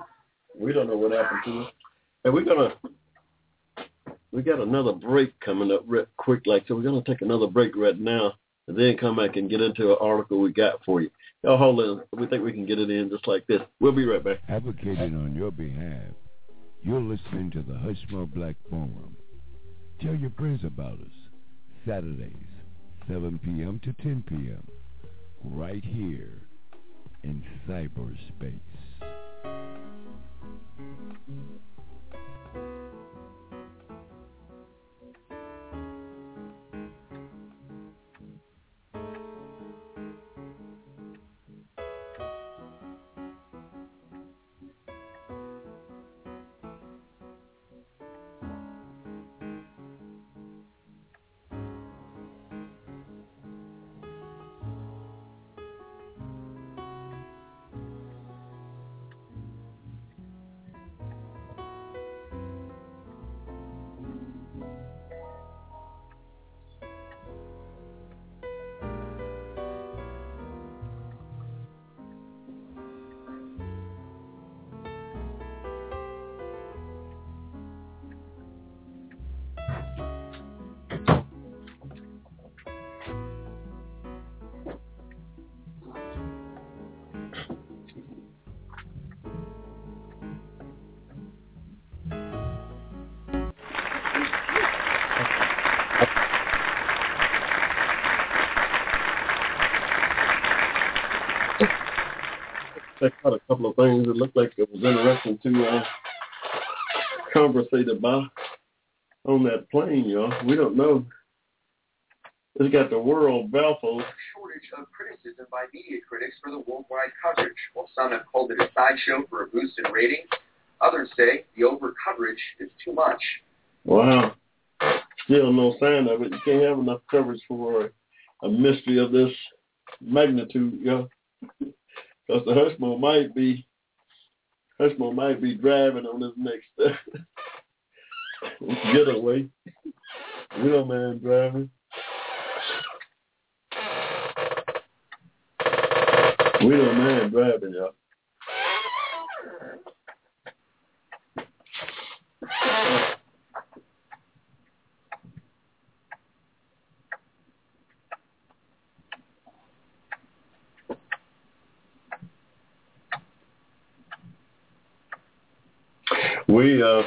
We don't know what happened to us. And we're gonna we got another break coming up real quick, like so we're gonna take another break right now and then come back and get into an article we got for you. Y'all hold on. We think we can get it in just like this. We'll be right back. Advocating on your behalf. You're listening to the Hushmo Black Forum. Tell your friends about us. Saturdays, 7 p.m. to 10 p.m. Right here in cyberspace. Mm-hmm. Check out a couple of things that looked like it was interesting to uh, conversate about on that plane, y'all. We don't know. It's got the world baffled. Shortage of criticism by media critics for the worldwide coverage. While some have called it a sideshow for a boost in ratings, others say the over coverage is too much. Wow. Still no sign of it. You can't have enough coverage for a mystery of this magnitude, yo. Because the Hushmo might be Hushmo might be driving on this next getaway. Don't mind driving. We don't mind driving, y'all. We uh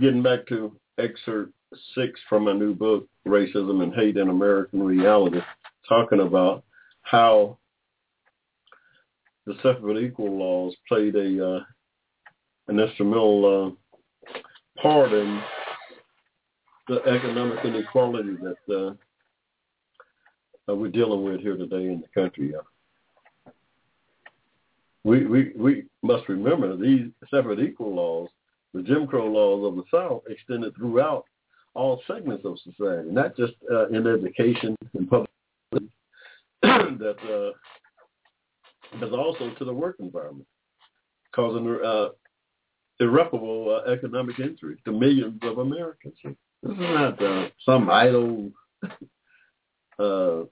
getting back to excerpt six from my new book, Racism and Hate in American Reality, talking about how the separate equal laws played a uh, an instrumental uh, part in the economic inequality that uh, we're dealing with here today in the country. We, we we must remember these separate equal laws, the Jim Crow laws of the South, extended throughout all segments of society, not just uh, in education and public, *clears throat* that uh, but also to the work environment, causing uh, irreparable uh, economic injury to millions of Americans. This is not uh, some idle. *laughs* Uh,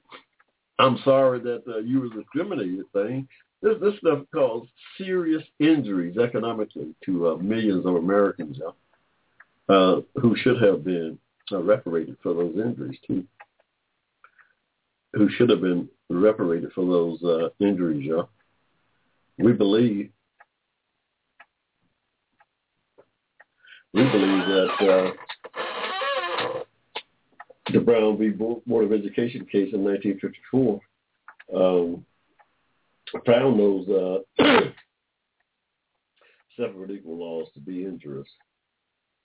I'm sorry that uh, you were discriminated thing. This this stuff caused serious injuries economically to uh, millions of Americans uh, who should have been uh, reparated for those injuries too. Who should have been reparated for those uh, injuries, y'all. We believe we believe that uh, the Brown v. Board of Education case in 1954 um, found those uh, *clears throat* separate equal laws to be injurious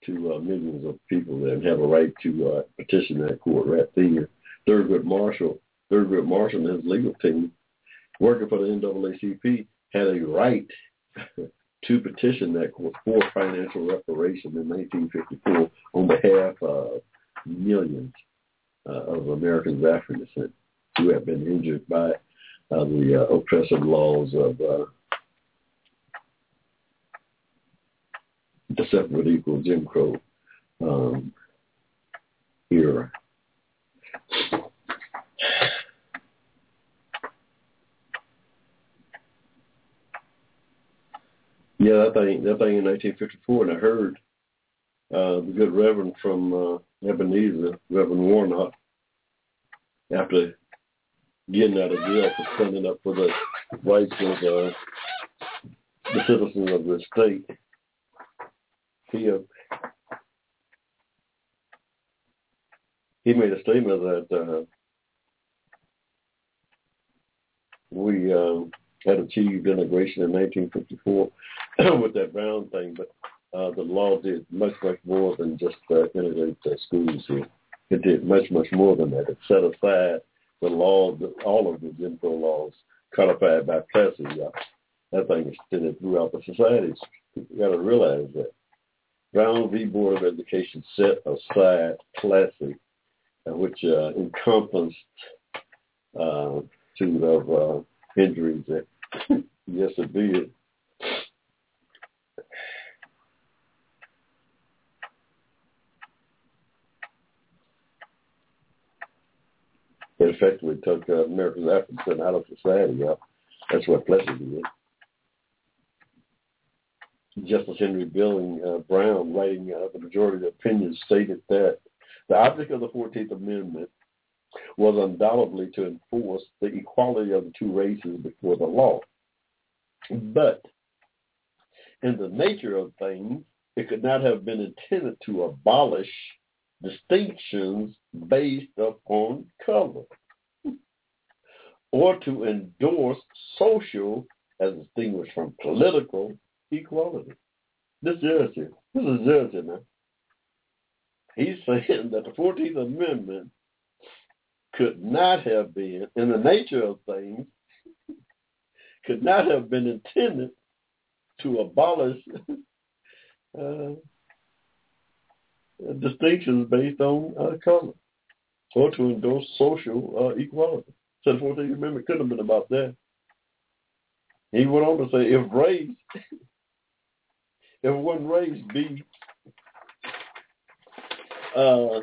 to uh, millions of people that have a right to uh, petition that court right there. Thurgood Marshall, Third Thurgood Marshall and his legal team, working for the NAACP, had a right *laughs* to petition that court for financial reparation in 1954 on behalf of millions uh, of Americans of African descent who have been injured by uh, the uh, oppressive laws of uh, the separate equal Jim Crow um, era. Yeah, that thing, that thing in 1954, and I heard uh, the good Reverend from uh, Ebenezer, Reverend Warnock, after getting out of jail for standing up for the rights of uh, the citizens of the state. He uh, he made a statement that uh, we uh, had achieved integration in 1954 *clears throat* with that Brown thing, but uh, the law did much, much more than just uh, integrate the schools here. It did much, much more than that. It set aside the law, all of the Jim Crow laws codified by Plessy. Uh, that thing extended throughout the societies. You got to realize that. Brown v. Board of Education set aside Plessy, uh, which uh, encompassed uh, two of uh, injuries that, *laughs* yes, it did. It effectively took uh, America's African out of society. Yeah. That's what Plessy did. Justice Henry Billing uh, Brown, writing uh, the majority of the opinion, stated that the object of the 14th Amendment was undoubtedly to enforce the equality of the two races before the law. But in the nature of things, it could not have been intended to abolish distinctions based upon color or to endorse social as distinguished from political equality. This is Jersey. This is Jersey man. He's *laughs* saying that the 14th Amendment could not have been, in the nature of things, *laughs* could not have been intended to abolish *laughs* uh, distinctions based on uh, color or to endorse social uh, equality. So the 14th Amendment couldn't have been about that. He went on to say, if race, *laughs* if one race be uh,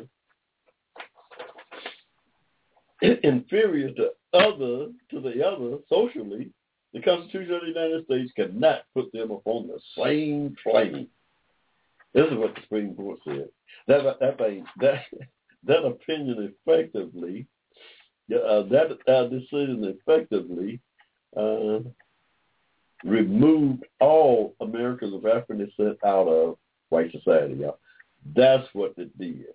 *clears throat* inferior to other to the other socially, the Constitution of the United States cannot put them upon the same plane. This is what the Supreme Court said. That that thing, that *laughs* that opinion effectively, uh, that uh, decision effectively uh, removed all Americans of African descent out of white society. Y'all. That's what it did.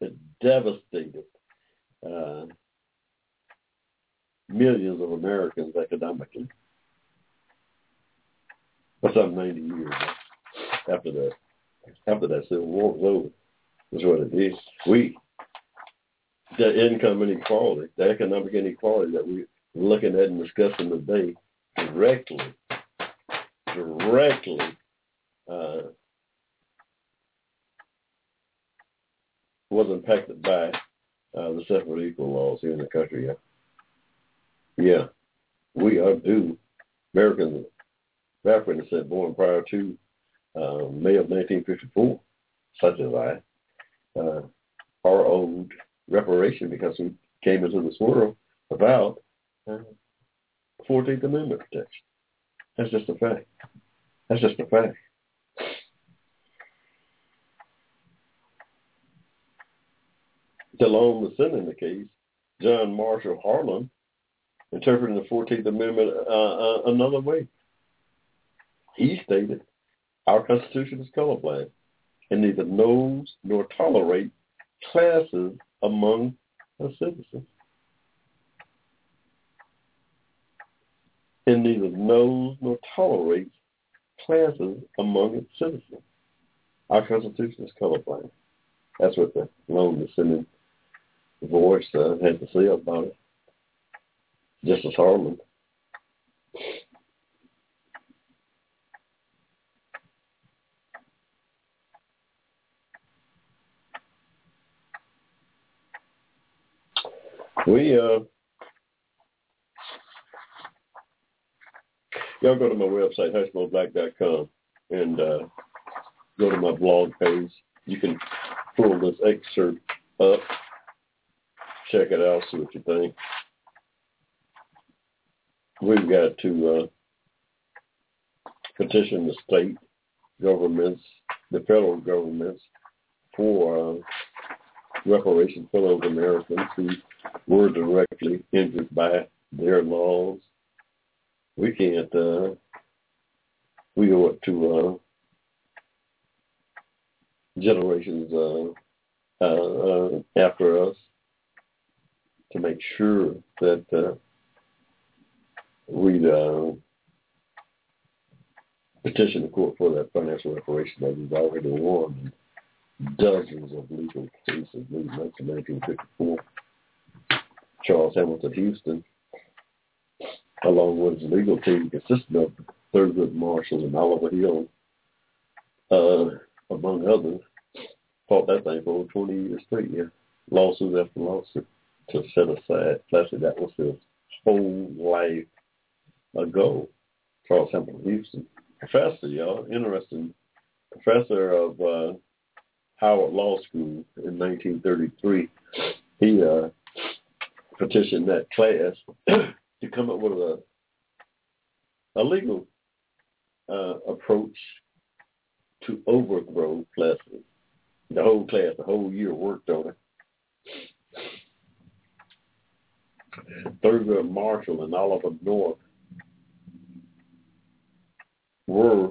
It devastated uh, millions of Americans economically. For some 90 years after that. After that Civil War was over. That's what it is. We, the income inequality, the economic inequality that we're looking at and discussing today directly, directly uh, was impacted by uh, the separate equal laws here in the country. Yeah, yeah, we are due. Americans, African descent born prior to uh, May of 1954 such as I, uh, are owed reparation because we came into this world without uh, 14th Amendment protection. That's just a fact. That's just a fact. Along the sending the case, John Marshall Harlan interpreting the 14th Amendment uh, uh, another way. He stated, our Constitution is colorblind and neither knows nor tolerates classes among the citizens. And neither knows nor tolerates classes among its citizens. Our Constitution is colorblind. That's what the lone descendant voice uh, had to say about it. Justice Harlan. We uh y'all go to my website, hushmoblack.com and uh go to my blog page. You can pull this excerpt up, check it out, see what you think. We've got to uh petition the state governments, the federal governments for uh, reparations for those Americans who were directly injured by their laws. We can't, uh, we owe to uh, generations uh, uh, after us to make sure that uh, we'd uh, petition the court for that financial reparation that we've already won dozens of legal cases leading up to 1954. Charles Hamilton Houston, along with his legal team consisting of Thurgood Marshall and Oliver Hill, uh, among others, fought that thing for over 20 years straight, yeah. Lawsuit after lawsuit to set aside. Actually, that was his whole life ago. Charles Hamilton Houston. Professor, y'all, interesting professor of uh, Howard Law School in 1933. He uh, petitioned that class *clears throat* to come up with a a legal uh, approach to overthrow classes. The whole class, the whole year worked on it. Thurgood Marshall and Oliver North were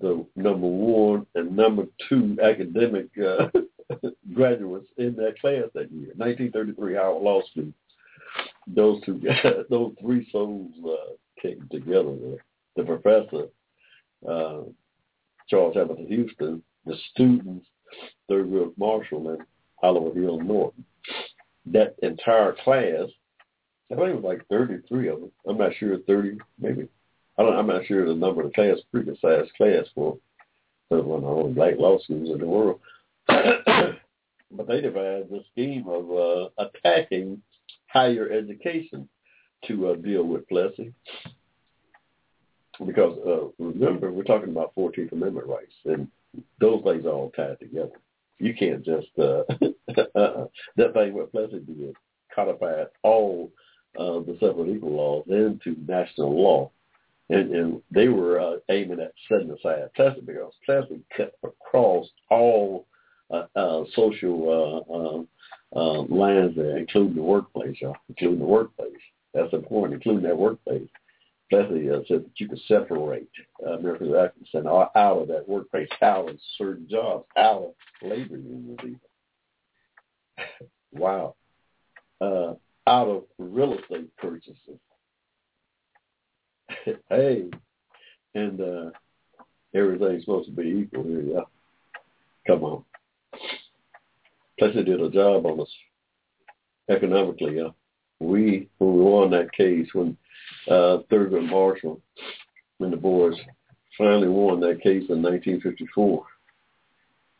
the number one and number two academic uh, *laughs* graduates in that class that year, 1933 Howard Law School. Those two, *laughs* those three souls uh, came together. There. The professor, uh, Charles Hamilton Houston, the students, Thurgood Marshall and Oliver Hill Norton. That entire class, I think it was like 33 of them. I'm not sure, 30 maybe I don't, I'm not sure the number of the class, pretty good sized class for, for one of the only black law schools in the world. *coughs* but they devised a scheme of uh, attacking higher education to uh, deal with Plessy. Because uh, remember, we're talking about 14th Amendment rights, and those things are all tied together. You can't just, uh, *laughs* that thing what Plessy did codified all uh, the separate equal laws into national law and, and they were uh, aiming at setting aside Plessy because Plessy cut across all uh, uh, social uh, um, uh, lines there, including the workplace, y'all, including the workplace. That's important, including that workplace. Plessy uh, said that you could separate uh, American Africans out of that workplace, out of certain jobs, out of labor unions even. *laughs* wow. Uh, out of real estate purchases *laughs* hey, and uh, everything's supposed to be equal here, yeah. Come on. Plessy did a job on us economically, yeah. We, when we won that case, when uh, Thurgood Marshall and the boys finally won that case in 1954,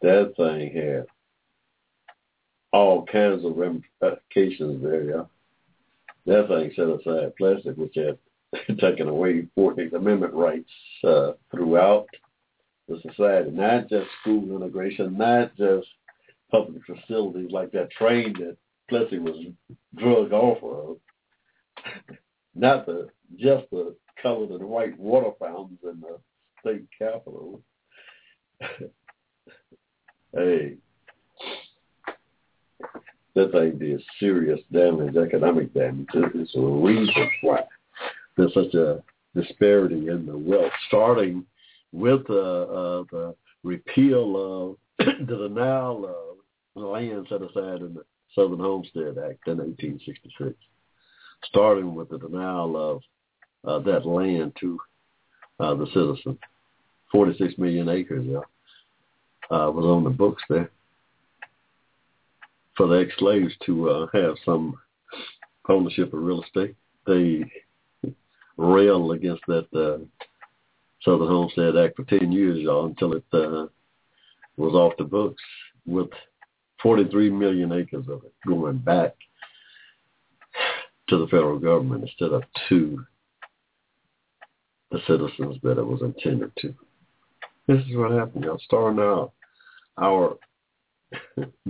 that thing had all kinds of ramifications there, yeah. That thing set aside Plessy, which had *laughs* taken away 14th Amendment rights uh, throughout the society, not just school integration, not just public facilities like that train that Plessy was drug off of, not the just the colored and white water fountains in the state capitol. *laughs* hey, that thing did serious damage, economic damage. It's a reason why there's such a disparity in the wealth, starting with uh, uh, the repeal of *clears throat* the denial of land set aside in the Southern Homestead Act in 1866, starting with the denial of uh, that land to uh, the citizen. 46 million acres yeah, uh, was on the books there for the ex-slaves to uh, have some ownership of real estate. They railed against that uh, Southern Homestead Act for 10 years, y'all, until it uh, was off the books with 43 million acres of it going back to the federal government instead of to the citizens that it was intended to. This is what happened, y'all. Starting out our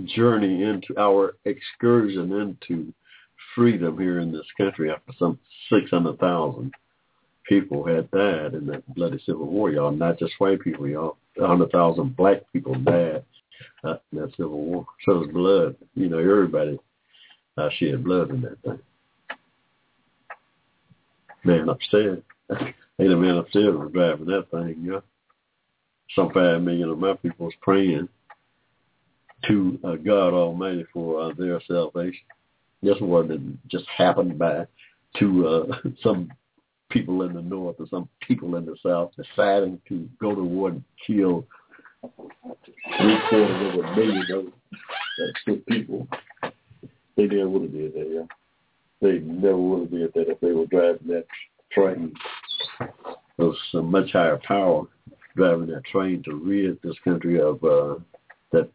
journey into our excursion into freedom here in this country after some 600,000 people had died in that bloody civil war, y'all. Not just white people, y'all. 100,000 black people died uh, that civil war. So was blood. You know, everybody uh, shed blood in that thing. Man upstairs. *laughs* Ain't a man upstairs was driving that thing, yeah. Some five million of my people was praying to uh, God Almighty for uh, their salvation. This wasn't just happened by to uh, *laughs* some people in the north or some people in the south deciding to go to war and kill three quarters of a million of uh, people. They never would have did yeah. They never would have did that if they were driving that train. There was some much higher power driving that train to rid this country of uh, that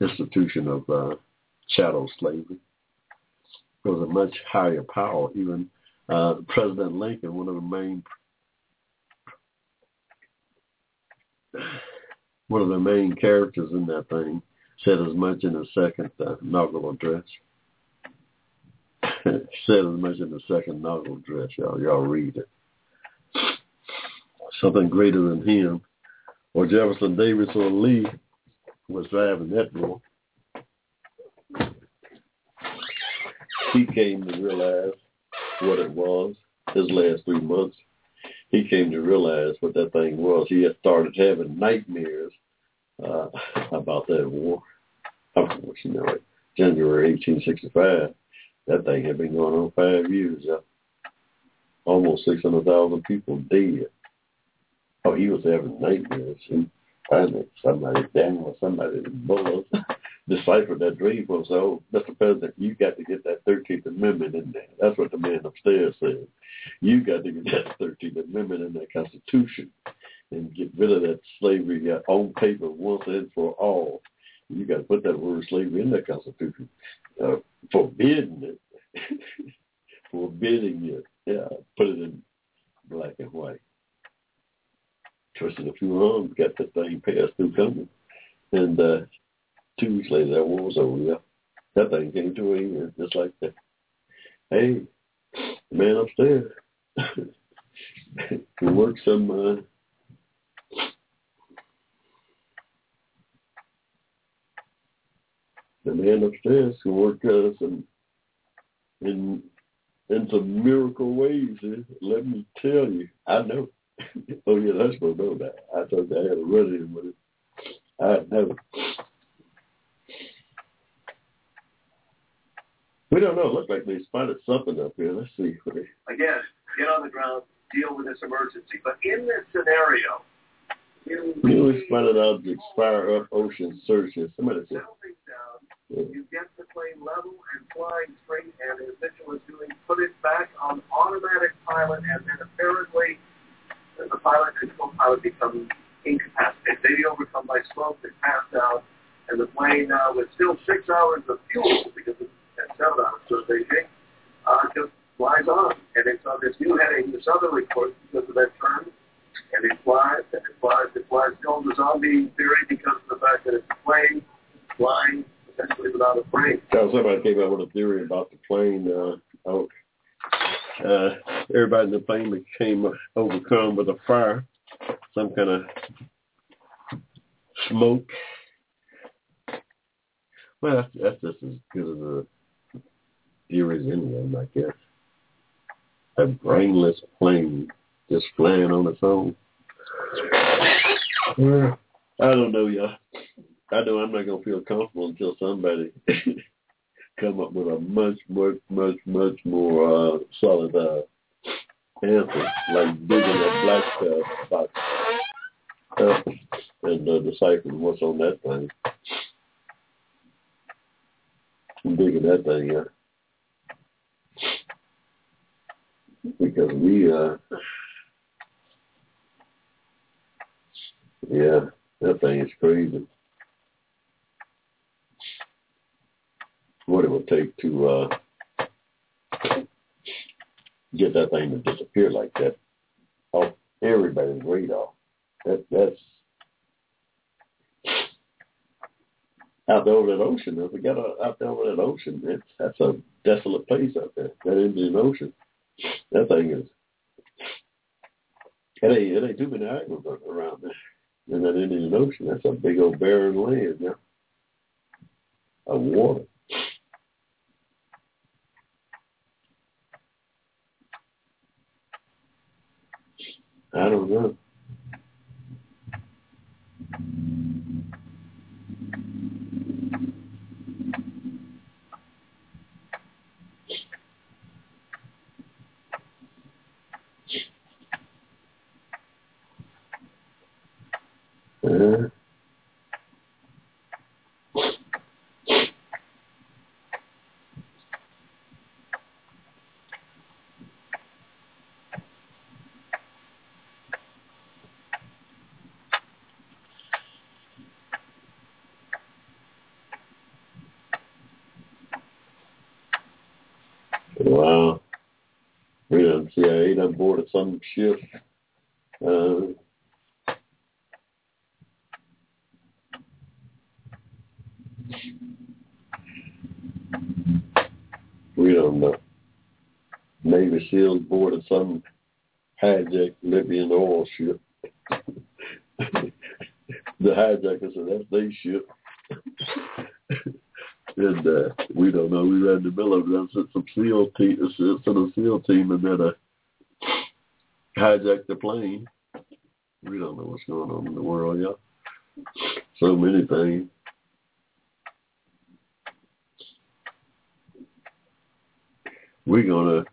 institution of uh, chattel slavery. There was a much higher power. Even uh, President Lincoln, one of the main one of the main characters in that thing, said as much in his second uh, address. *laughs* said as much in the second inaugural address. Y'all, y'all read it. Something greater than him, or Jefferson Davis or Lee, was driving that bull. He came to realize what it was his last three months. He came to realize what that thing was. He had started having nightmares uh, *laughs* about that war. Of course, you know it. January 1865. That thing had been going on five years. Uh, almost 600,000 people dead. Oh, he was having nightmares. He, finally somebody, damn well, somebody bullet *laughs* deciphered that dream for. Oh, Mr. President, you got to get that 13th Amendment in there. That's what the man upstairs said. You got to get that 13th Amendment in that Constitution and get rid of that slavery on paper once and for all. You got to put that word slavery in that Constitution. Uh, forbidding it, *laughs* forbidding it. Yeah, put it in black and white twisted a few arms, got the thing passed through coming. And uh, two weeks later, that war was over. Yeah. That thing came to an end just like that. Hey, man upstairs, *laughs* we work some. Uh, the man upstairs who worked uh, some in in some miracle ways. Eh? Let me tell you, I know *laughs* oh yeah, that's supposed to know that. I thought I had a run in with it. I had We don't know. It looks like they spotted something up here. Let's see. Again, get on the ground, deal with this emergency. But in this scenario, you newly spotted objects fire up ocean searches. Somebody said. Yeah. You get the plane level and flying straight, and as Mitchell is doing, put it back on automatic pilot, and then apparently the pilot and co-pilot become incapacitated. They overcome by smoke, they passed out, and the plane uh, with still six hours of fuel because it's seven hours of Beijing, uh, just flies on. And it's on this new heading, this other report, because of that turn, and it flies, and it flies, it flies. Called the zombie theory because of the fact that it's plane flying essentially without a brain. So somebody came up with a theory about the plane. Uh, oh, uh, everybody in the plane became overcome with a fire, some kind of smoke. Well, that's, that's just as good as a any of them, I guess. A brainless plane just flying on its own. I don't know, y'all. I know I'm not gonna feel comfortable until somebody *laughs* come up with a much, much, much, much more uh, solid uh, answer, like digging that black uh, box up and uh, deciphering what's on that thing. I'm digging that thing up because we, uh, yeah, that thing is crazy. what it would take to uh, get that thing to disappear like that off everybody's radar. That that's out there over that ocean. If we got a, out there over that ocean, it's that's a desolate place out there. That Indian Ocean. That thing is. It ain't, it ain't too many islands around there in that Indian Ocean. That's a big old barren land now. Of water. I don't know. Wow. We done CIA done boarded some ship. Uh, we don't know. Navy board of some hijacked Libyan oil ship. *laughs* the hijacker said that's their ship. *laughs* and uh, we don't know. We ran the middle of them. Sent some SEAL team, sent a SEAL team, and then uh, hijacked the plane. We don't know what's going on in the world, y'all. So many things. We're gonna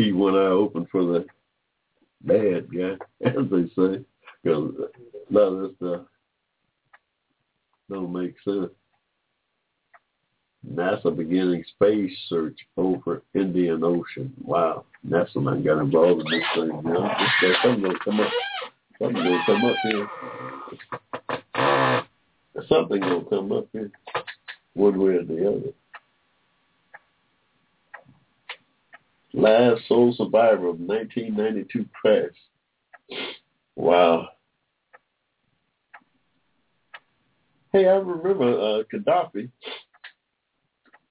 keep one eye open for the bad guy, *laughs* as they say, because a lot of this stuff don't make sense. NASA beginning space search over Indian Ocean. Wow, NASA man got involved in this thing. This, something gonna come up. Something gonna come up here. Something gonna come up here, one way or the other. Last sole survivor of 1992 crash. Wow. Hey, I remember uh, Gaddafi.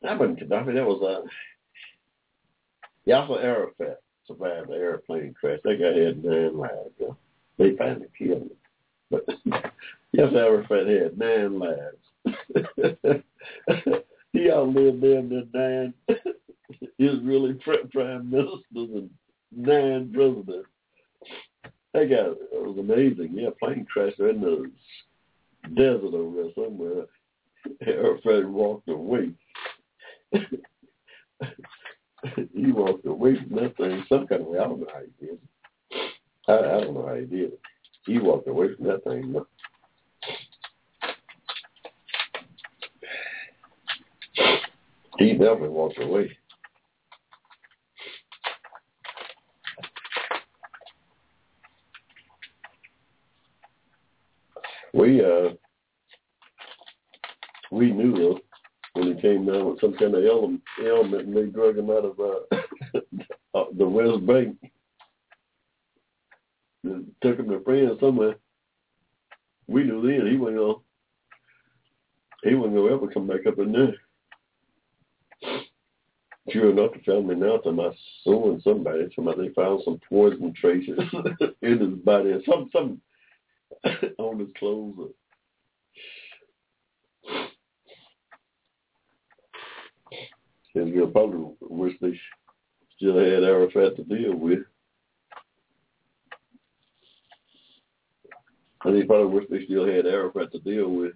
That wasn't Gaddafi. That was uh, Yasser Arafat survived the airplane crash. That guy had nine lives. Though. They finally killed him. But *laughs* Yasser Arafat had nine lives. *laughs* he outlived them than nine *laughs* Israeli prime ministers and nine presidents. That guy it was amazing. Yeah, plane crashed in the desert over there somewhere. Arafat walked away. *laughs* he walked away from that thing some kind of way. I don't know how he did. I, I don't know how he did it. He walked away from that thing. He definitely walked away. We uh we knew him when he came down with some kind of ailment, and they drug him out of uh, *laughs* the West Bank. And took him to France somewhere. We knew then he wasn't he wasn't gonna ever come back up in there. Sure enough, the family announced him I suing somebody. Somebody they found some poison traces *laughs* in his body, some some *laughs* on his clothes. And you'll probably wish they still had Arafat to deal with. And they probably wish they still had Arafat to deal with.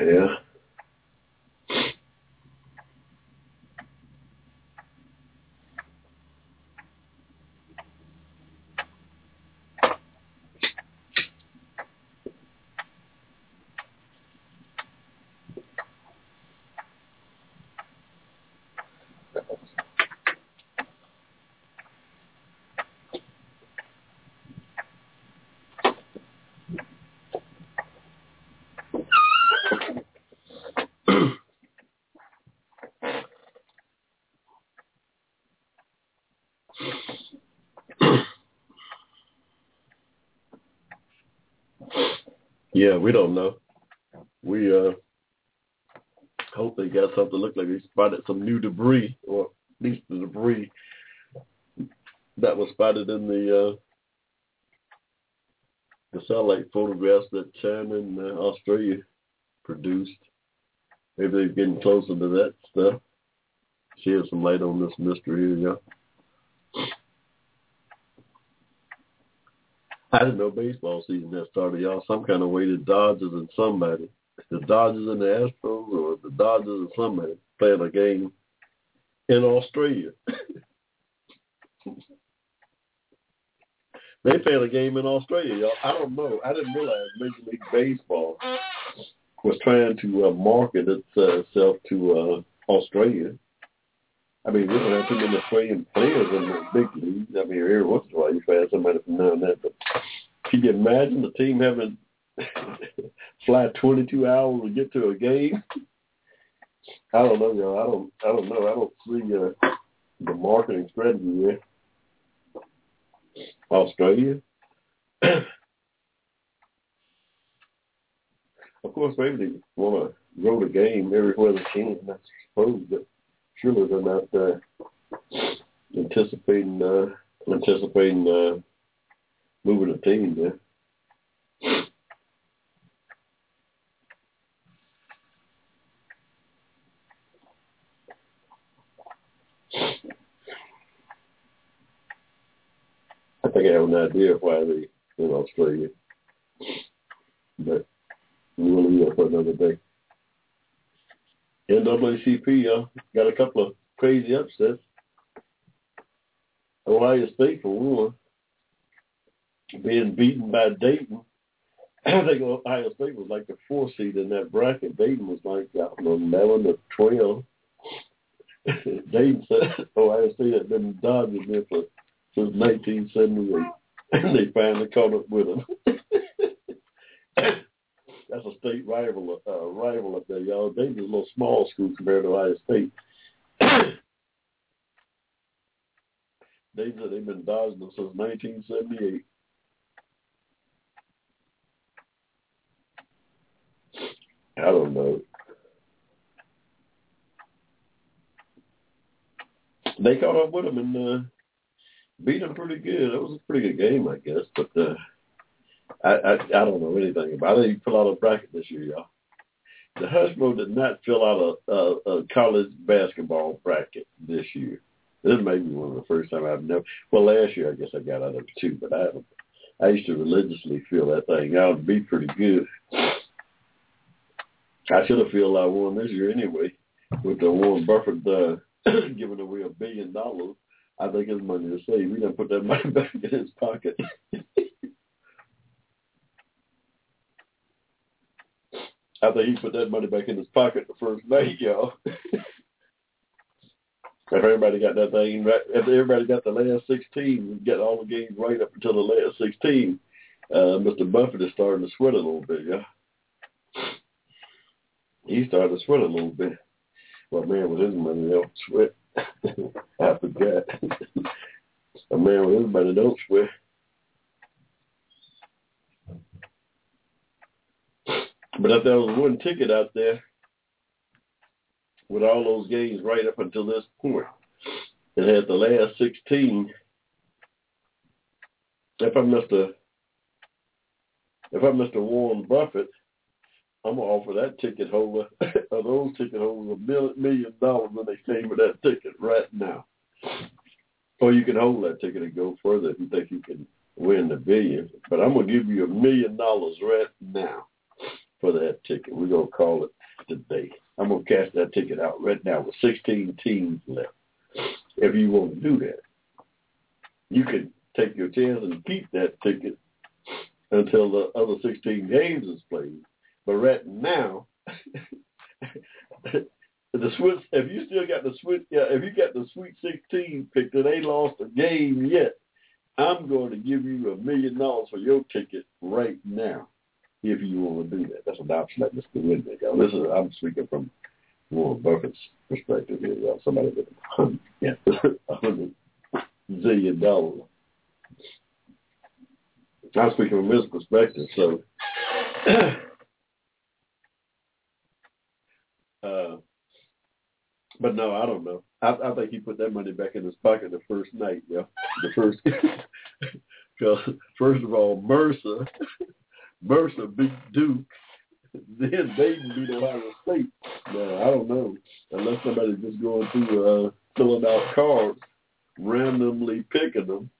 Yeah. Yeah, we don't know. We uh hope they got something look like they spotted some new debris, or at least the debris that was spotted in the uh the satellite photographs that China and uh, Australia produced. Maybe they're getting closer to that stuff. Shed some light on this mystery here, yeah. I didn't know baseball season had started, y'all. Some kind of way the Dodgers and somebody, the Dodgers and the Astros, or the Dodgers and somebody playing a game in Australia. *laughs* they played a game in Australia, y'all. I don't know. I didn't realize Major League Baseball was trying to uh, market itself to uh, Australia. I mean, we don't have too many Australian players in the big leagues. I mean, every once in a while you find somebody from down there. But can you imagine the team having *laughs* fly 22 hours to get to a game? I don't know, y'all. I don't. I don't know. I don't see uh, the marketing strategy there. Australia. of course, maybe they want to grow the game everywhere they can. I suppose, but surely they're not uh, anticipating uh, anticipating uh, moving a team there. I think I have an idea why they in Australia, but we'll leave that for another day. NAACP uh, got a couple of crazy upsets. Ohio State for one, being beaten by Dayton. *clears throat* I think Ohio State was like the fourth seed in that bracket. Dayton was like I don't know, eleven or twelve. *laughs* Dayton said *laughs* Ohio State had been dodging them for since 1978, and *laughs* they finally caught up with them. A state rival, uh, rival up there, y'all. Dayton's a little small school compared to Ohio State. *coughs* Said they've been dodging them since 1978. I don't know. They caught up with them and uh, beat them pretty good. It was a pretty good game, I guess. But uh, I, I I don't know anything about it. I didn't even fill out a bracket this year, y'all. The Hushmo did not fill out a, a, a college basketball bracket this year. This may be one of the first time I've never. Well, last year I guess I got out of it too, but I haven't. I used to religiously fill that thing out. It'd be pretty good. I should have filled out one this year anyway, with the Warren Buffett uh, *clears throat* giving away a billion dollars. I think his money to save. He done put that money *laughs* back in his pocket. *laughs* I think he put that money back in his pocket the first night, y'all. If everybody got that thing if everybody got the last 16, get all the games right up until the last 16, uh, Mr. Buffett is starting to sweat a little bit, yeah. He started to sweat a little bit. Well, man, with his money, don't sweat. I forgot. a man with his money don't sweat. *laughs* *laughs* But if there was one ticket out there with all those games right up until this point, had the last 16. If I'm Mr. If I'm Mr. Warren Buffett, I'm gonna offer that ticket holder *laughs* or those ticket holders a million dollars when they came with that ticket right now. Or you can hold that ticket and go further if you think you can win the billion. But I'm gonna give you a million dollars right now for that ticket. We're gonna call it today. I'm gonna cash that ticket out right now with 16 teams left. If you want to do that, you can take your chance and keep that ticket until the other 16 games is played. But right now, *laughs* the Swiss, if you still got the Swiss, yeah, if you got the Sweet 16 picked and they lost a game yet, I'm going to give you a million dollars for your ticket right now if you to do that. That's an option that Mr. Whitney got. This is I'm speaking from Warren Buffett's perspective here. Y'all. Somebody with a yeah, *laughs* hundred zillion dollars. I'm speaking from his perspective, so. *clears throat* uh, but no, I don't know. I, I think he put that money back in his pocket the first night, yeah. The first, *laughs* because first of all, Mercer, *laughs* Mercer beat Duke, *laughs* then Dayton beat Ohio State. Now I don't know unless somebody's just going through uh, filling out cards, randomly picking them.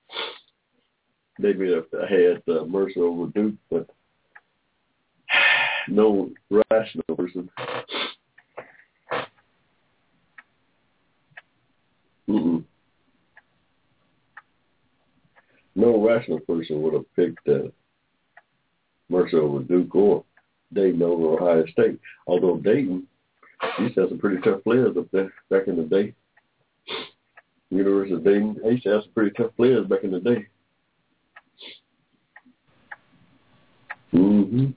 They may have had uh, Mercer over Duke, but *sighs* no rational person. Mm-mm. No rational person would have picked uh, Mercer over Duke or Dayton over Ohio State. Although Dayton used have some pretty tough players up there back in the day. University of Dayton, they used to have some pretty tough players back in the day. Mm-hmm.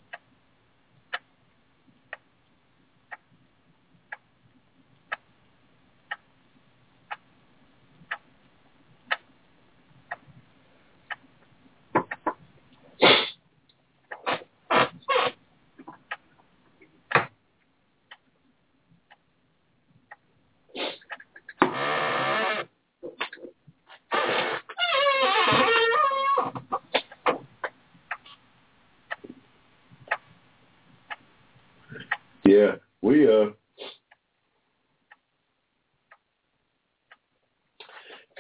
Yeah, we uh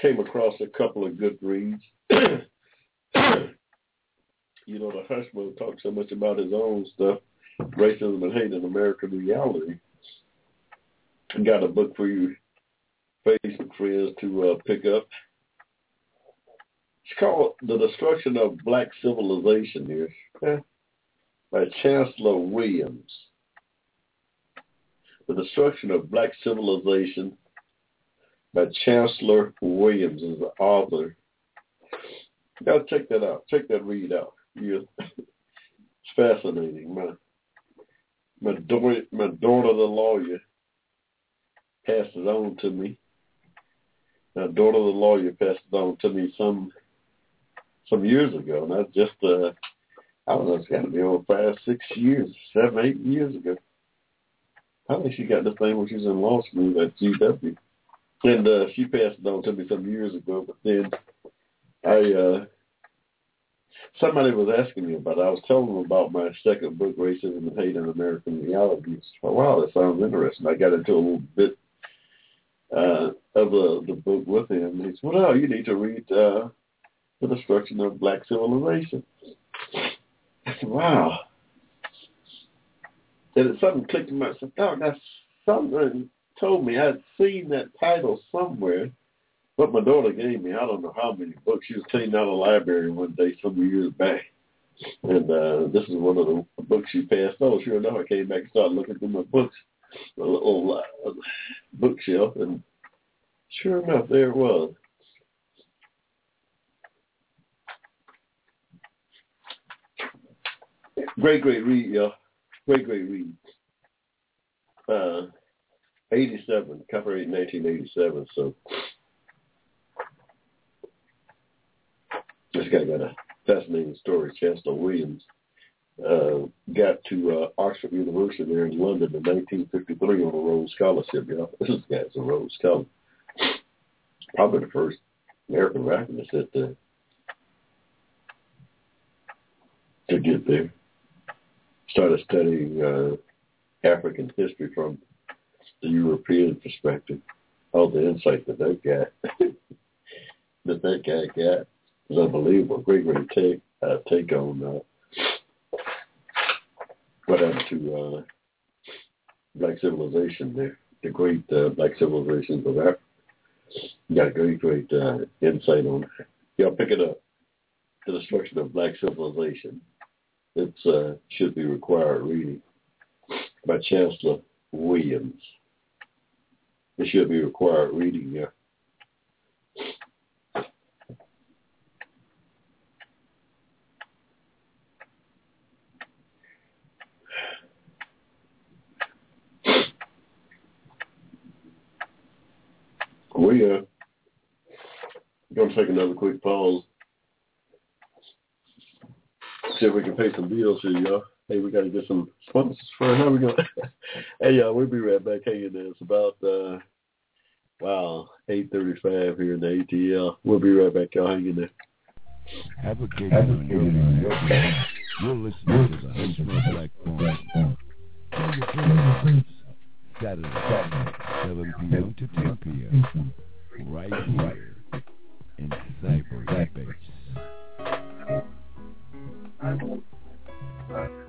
came a couple of good reads. *clears throat* you know, the Hushmo talks so much about his own stuff, racism and hate in American reality. Got a book for you Facebook friends to uh, pick up. It's called The Destruction of Black Civilization here by Chancellor Williams. The Destruction of Black Civilization by Chancellor Williams is the author. You gotta check that out. Check that read out. It's fascinating. My my daughter my daughter the lawyer passed it on to me. My daughter the lawyer passed on to me some some years ago, and that's just uh I don't know, it's gotta be over five, six years, seven, eight years ago. I think she got this thing when she was in law school at GW. And uh, she passed it on to me some years ago, but then I, uh, somebody was asking me about it. I was telling them about my second book, Racism and Hate in American Reality. Wow, that sounds interesting. I got into a little bit uh, of the, the book with him. He said, well, you need to read uh, The Destruction of Black Civilization. I said, wow and something clicked in my head. Oh, that's something told me I'd seen that title somewhere, but my daughter gave me I don't know how many books. She was cleaning out a library one day some years back, and uh this is one of the books she passed on. Sure enough, I came back and started looking through my books, a little uh, bookshelf, and Sure enough, there it was. Great, great read, y'all. Great, great read. Uh, 87, copyright 1987, so this guy got a fascinating story. Chancellor Williams uh, got to uh, Oxford University there in London in 1953 on a Rhodes Scholarship. Y'all. This guy's a Rhodes Scholar. Probably the first American Rationalist that to get there. Started studying uh, African history from the European perspective. All the insight that *laughs* that got, that that guy got, is unbelievable. Great, great take uh, take on uh, what happened to uh, black civilization there, the great uh, black civilizations of Africa. Got great, great uh, insight on. Y'all pick it up. The destruction of black civilization. It uh, should be required reading by Chancellor Williams. It should be required reading, yeah. We uh, going to take another quick pause. See if we can pay some bills here, y'all. Hey, we got to get some sponsors for how we going. *laughs* hey, y'all, we'll be right back. Hanging there. It's about uh, wow, eight thirty-five here in the ATL. We'll be right back, y'all. Hanging there. Advocating on your behalf. You're listening to the Hushmo Black Forum. Tell your friends. Saturday, 7 p.m. to 10 p.m. Right here in cyberspace. Australia Air Force Base. Young, you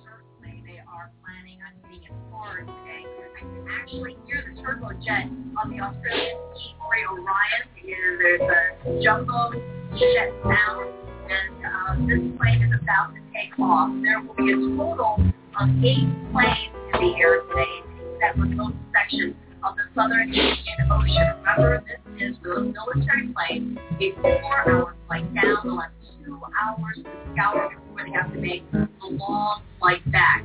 turbojet on the Australian P-3 Orion. There's a jumbo jet sound, and uh, this plane is about to take off. There will be a total of eight planes in the air today that remote section of the southern Indian Ocean. Remember, this is a military plane, a four-hour flight down. They'll have two hours to scour before they have to make the long flight back.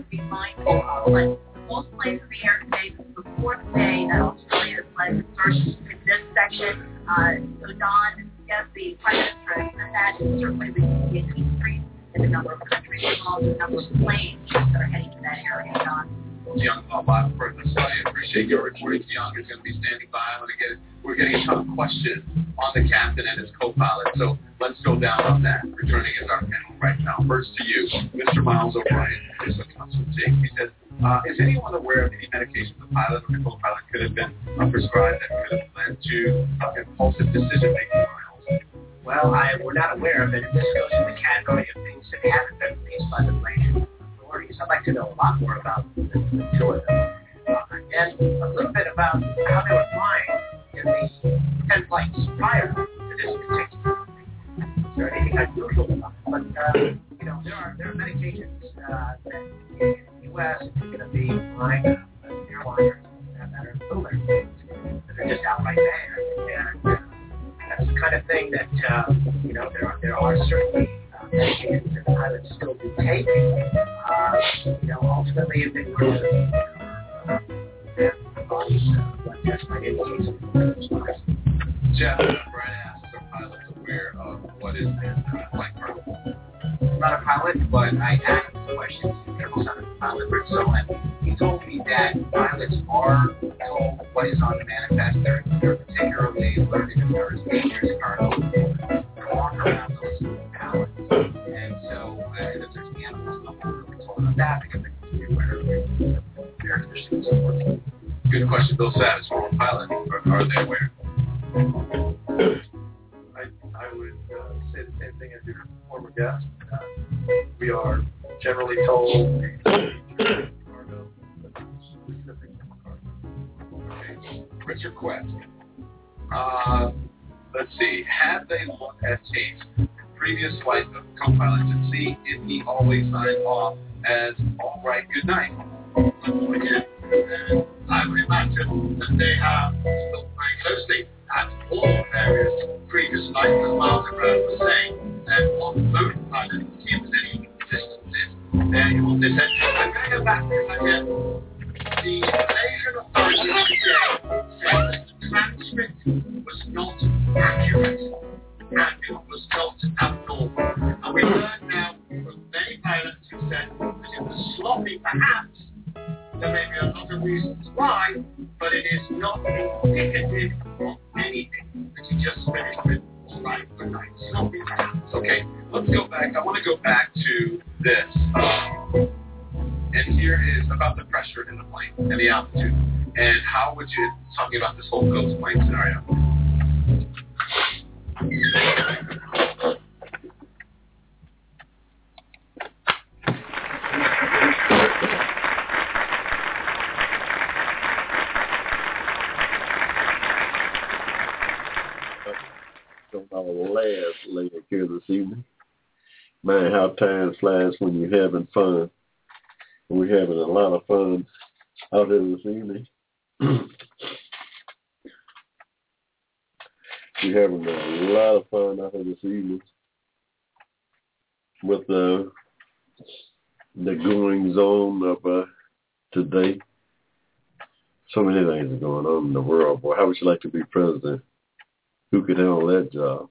Have to be mindful of. But most planes in the air today, this is the fourth day that Australia has led the search in this section. Uh, so Don, yes, the Prime Minister has said that, and certainly we can see an increase in the number of countries involved, the number of planes that are heading to that area, Don. Young uh, Bob for the. I appreciate your reporting. Young is going to be standing by. I'm going to get, we're getting a ton of questions on the captain and his co-pilot. So let's go down on that. Returning as our panel right now. First to you, Mr. Miles O'Brien, is a chief. He says, uh, is anyone aware of any medication the pilot or the co-pilot could have been uh, prescribed that could have led to uh, impulsive decision-making, Miles? Well, I, we're not aware of it. This goes in the category of things that haven't been released by the plane authorities. I'd like to know a lot more about the, the two of them. Uh, and a little bit about how they were flying in the 10 flights prior to this particular there anything unusual about? But, uh, you know, there are, there are medications uh, that in the U.S. you're going to be flying uh, airliners that are military planes that are just outright banned. And uh, that's the kind of thing that, uh, you know, there are, there are certainly medications that pilots still do take. Uh, you know, ultimately, if they were to uh, their bodies, uh, blood test might indicate something. Jeff, Brian asks, are pilots aware of what is in uh, flight protocol? Not a pilot, but I asked the questions to Colonel Son Pilot Ritzel, and he told me that pilots are told what is on the manifest. They're, they're particularly alerted if there is dangerous cargo. Walk around those pallets. And so, uh, if there's animals, they'll be told of that because they can be aware of their conditions. Good question. Bill Savage, former pilot. Are they aware? Generally told cargo, specific cargo. Okay. Richard Quest. Uh, let's see. Had they looked at tapes previous flights of co-pilot to see if he always signed off as all right, good night? I would imagine that they have looked very closely at all various previous flights, as Miles O'Brien was saying, and on both pilots see if there's any consistencies there on this entry. I'm going go back to it again. The Malaysian authorities today said that the transcript was not accurate and it was not abnormal. And we learn now from many pilots who said that it was sloppy perhaps, there may be a lot of reasons why, but it is not indicative of anything that you just finished with. Good. Okay, let's go back. I want to go back to this. Um, and here is about the pressure in the plane and the altitude. And how would you, talking about this whole ghost plane scenario, on our last leg here this evening. Man, how time flies when you're having fun. We're having a lot of fun out here this evening. *clears throat* We're having a lot of fun out here this evening with the the goings on of uh, today. So many things are going on in the world. Boy, how would you like to be president? Who could handle that job?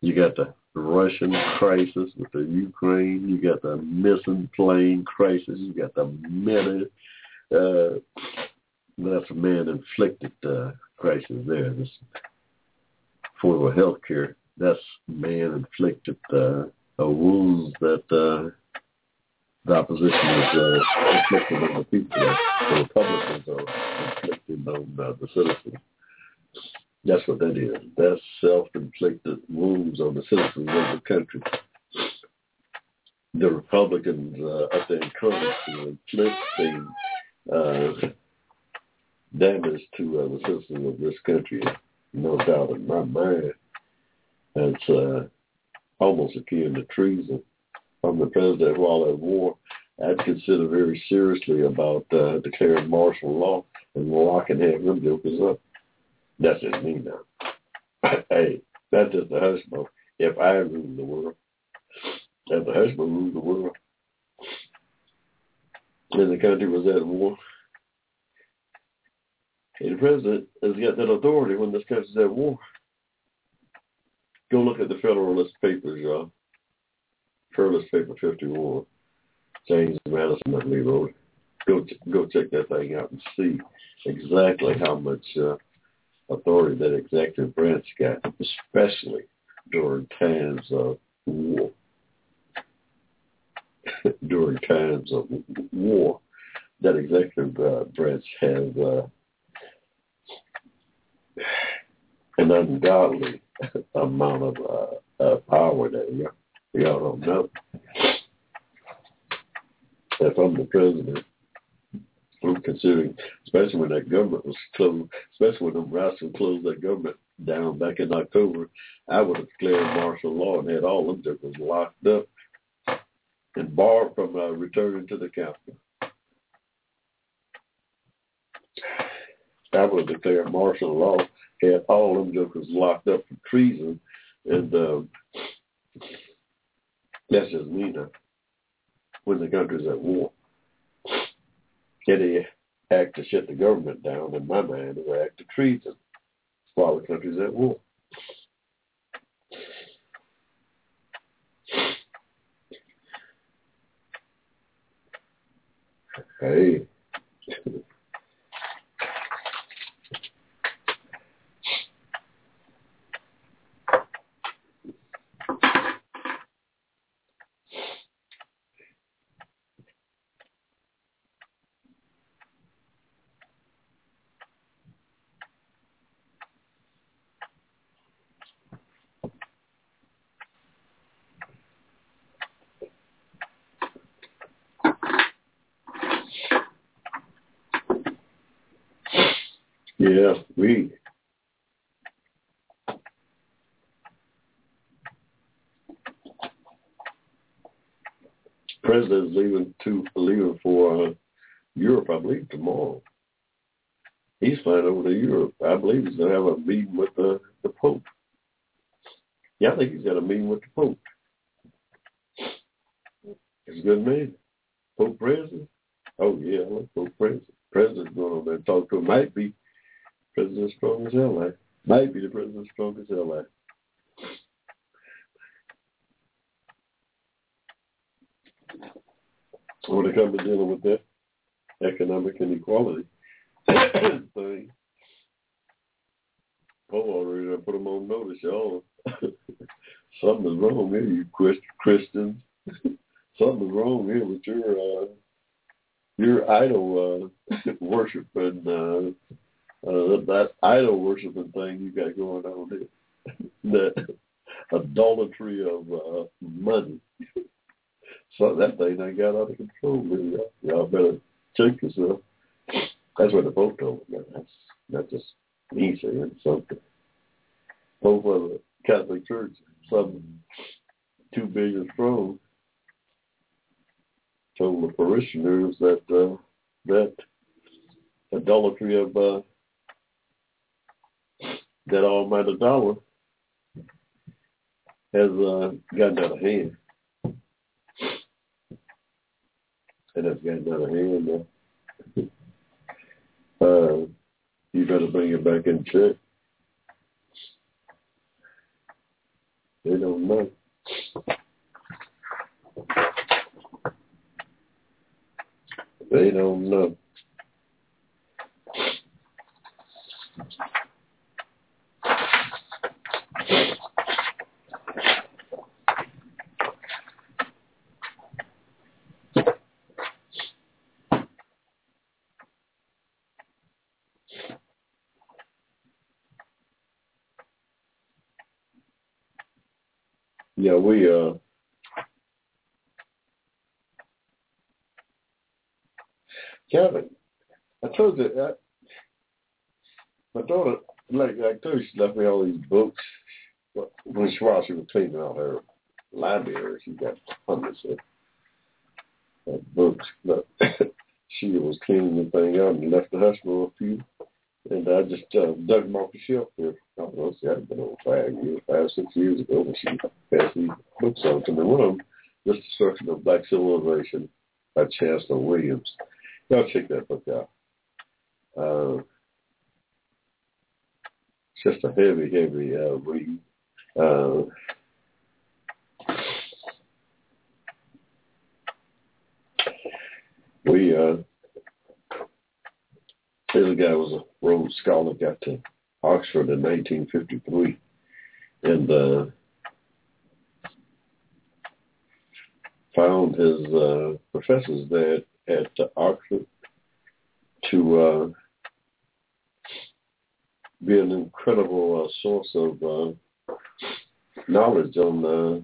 You got the Russian crisis with the Ukraine. You got the missing plane crisis. You got the many. Uh, that's a man-inflicted uh, crisis there. This affordable health care. That's man-inflicted uh, wounds that uh, the opposition is uh, inflicting on the people. The Republicans are inflicting on uh, the citizens. That's what that is. That's self-inflicted wounds on the citizens of the country. The Republicans uh, up there in Congress are inflicting uh, damage to uh, the citizens of this country. No doubt in my mind. It's uh, almost akin to treason from the president while at war. I'd consider very seriously about uh, declaring martial law and locking him up. That's just me now. hey, that's just the Hushmo. If I rule the world, if the Hushmo ruled the world, and the country was at war, and the president has got that authority when this country's at war. Go look at the Federalist Papers, y'all. Federalist Paper 51. James Madison, I believe, wrote. Go, go check that thing out and see exactly how much uh, authority that executive branch got, especially during times of war. *laughs* during times of war, that executive uh, branch has uh, an ungodly *laughs* amount of uh, uh, power that y'all, don't know. If I'm the president, I'm considering, especially when that government was closed, especially when the rascals closed that government down back in October, I would have declared martial law and had all them jokers locked up and barred from uh, returning to the capital. I would have declared martial law, had all them jokers locked up for treason, and um, that's just me now. When the country's at war, any act to shut the government down, in my mind, is an act of treason while the country's at war. Hey. *laughs* Yeah, we president's leaving to leaving for uh, Europe, I believe, tomorrow. He's flying over to Europe. I believe he's gonna have a Yeah, we uh Kevin, I told you that my daughter like I told you she left me all these books. When she while she was cleaning out her library, she got hundreds of, of books. But *coughs* she was cleaning the thing out and left the for a few. And I just uh, dug them off the shelf there. I don't see, I'd been over five years, five, six years ago when she passed these books on to me. One of them, Just Destruction of Black Civilization by Chancellor Williams. Y'all check that book out. Uh, just a heavy, heavy uh, read. Uh, we uh, the guy was a Rhodes Scholar, got to Oxford in 1953, and uh, found his uh, professors there at uh, Oxford to uh, be an incredible uh, source of uh, knowledge on uh,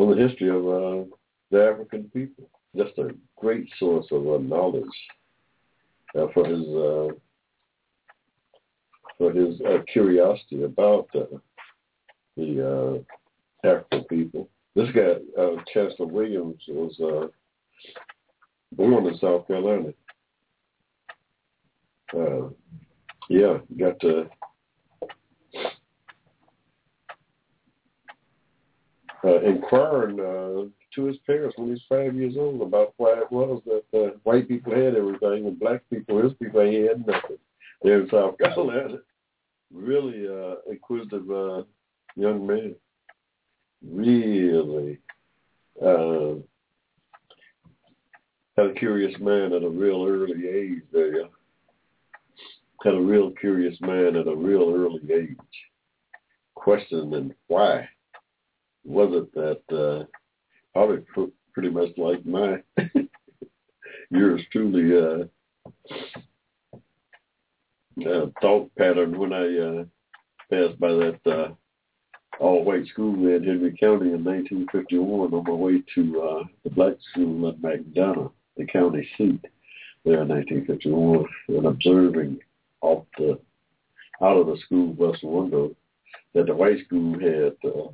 on the history of the African people. Just a great source of knowledge for his for his uh, curiosity about uh, the uh, African people. This guy, uh, Chancellor Williams, was uh, born in South Carolina. Uh, yeah, got to uh, inquiring uh, to his parents when he was five years old about why it was that uh, white people had everything and black people, his people, had nothing. There in South Carolina, really uh, inquisitive uh, young man, really uh, had a curious man at a real early age. There, had a real curious man at a real early age, questioning why was it that uh, probably pr- pretty much like my *laughs* yours truly uh, uh, thought pattern when I uh, passed by that uh, all-white school in Henry County in 1951 on my way to uh, the black school at McDonough, the county seat. there in 1951 and observing off the out of the school bus window that the white school had uh,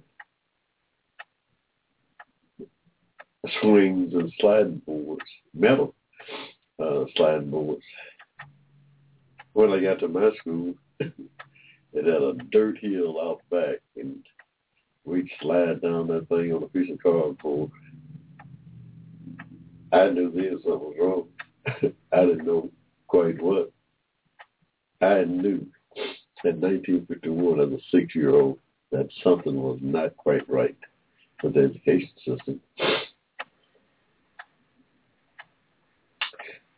swings and sliding boards, metal uh, sliding boards. When I got to my school, *laughs* it had a dirt hill out back, and we'd slide down that thing on a piece of cardboard. I knew then something was wrong. *laughs* I didn't know quite what. I knew in 1951 as a six-year-old that something was not quite right with the education system.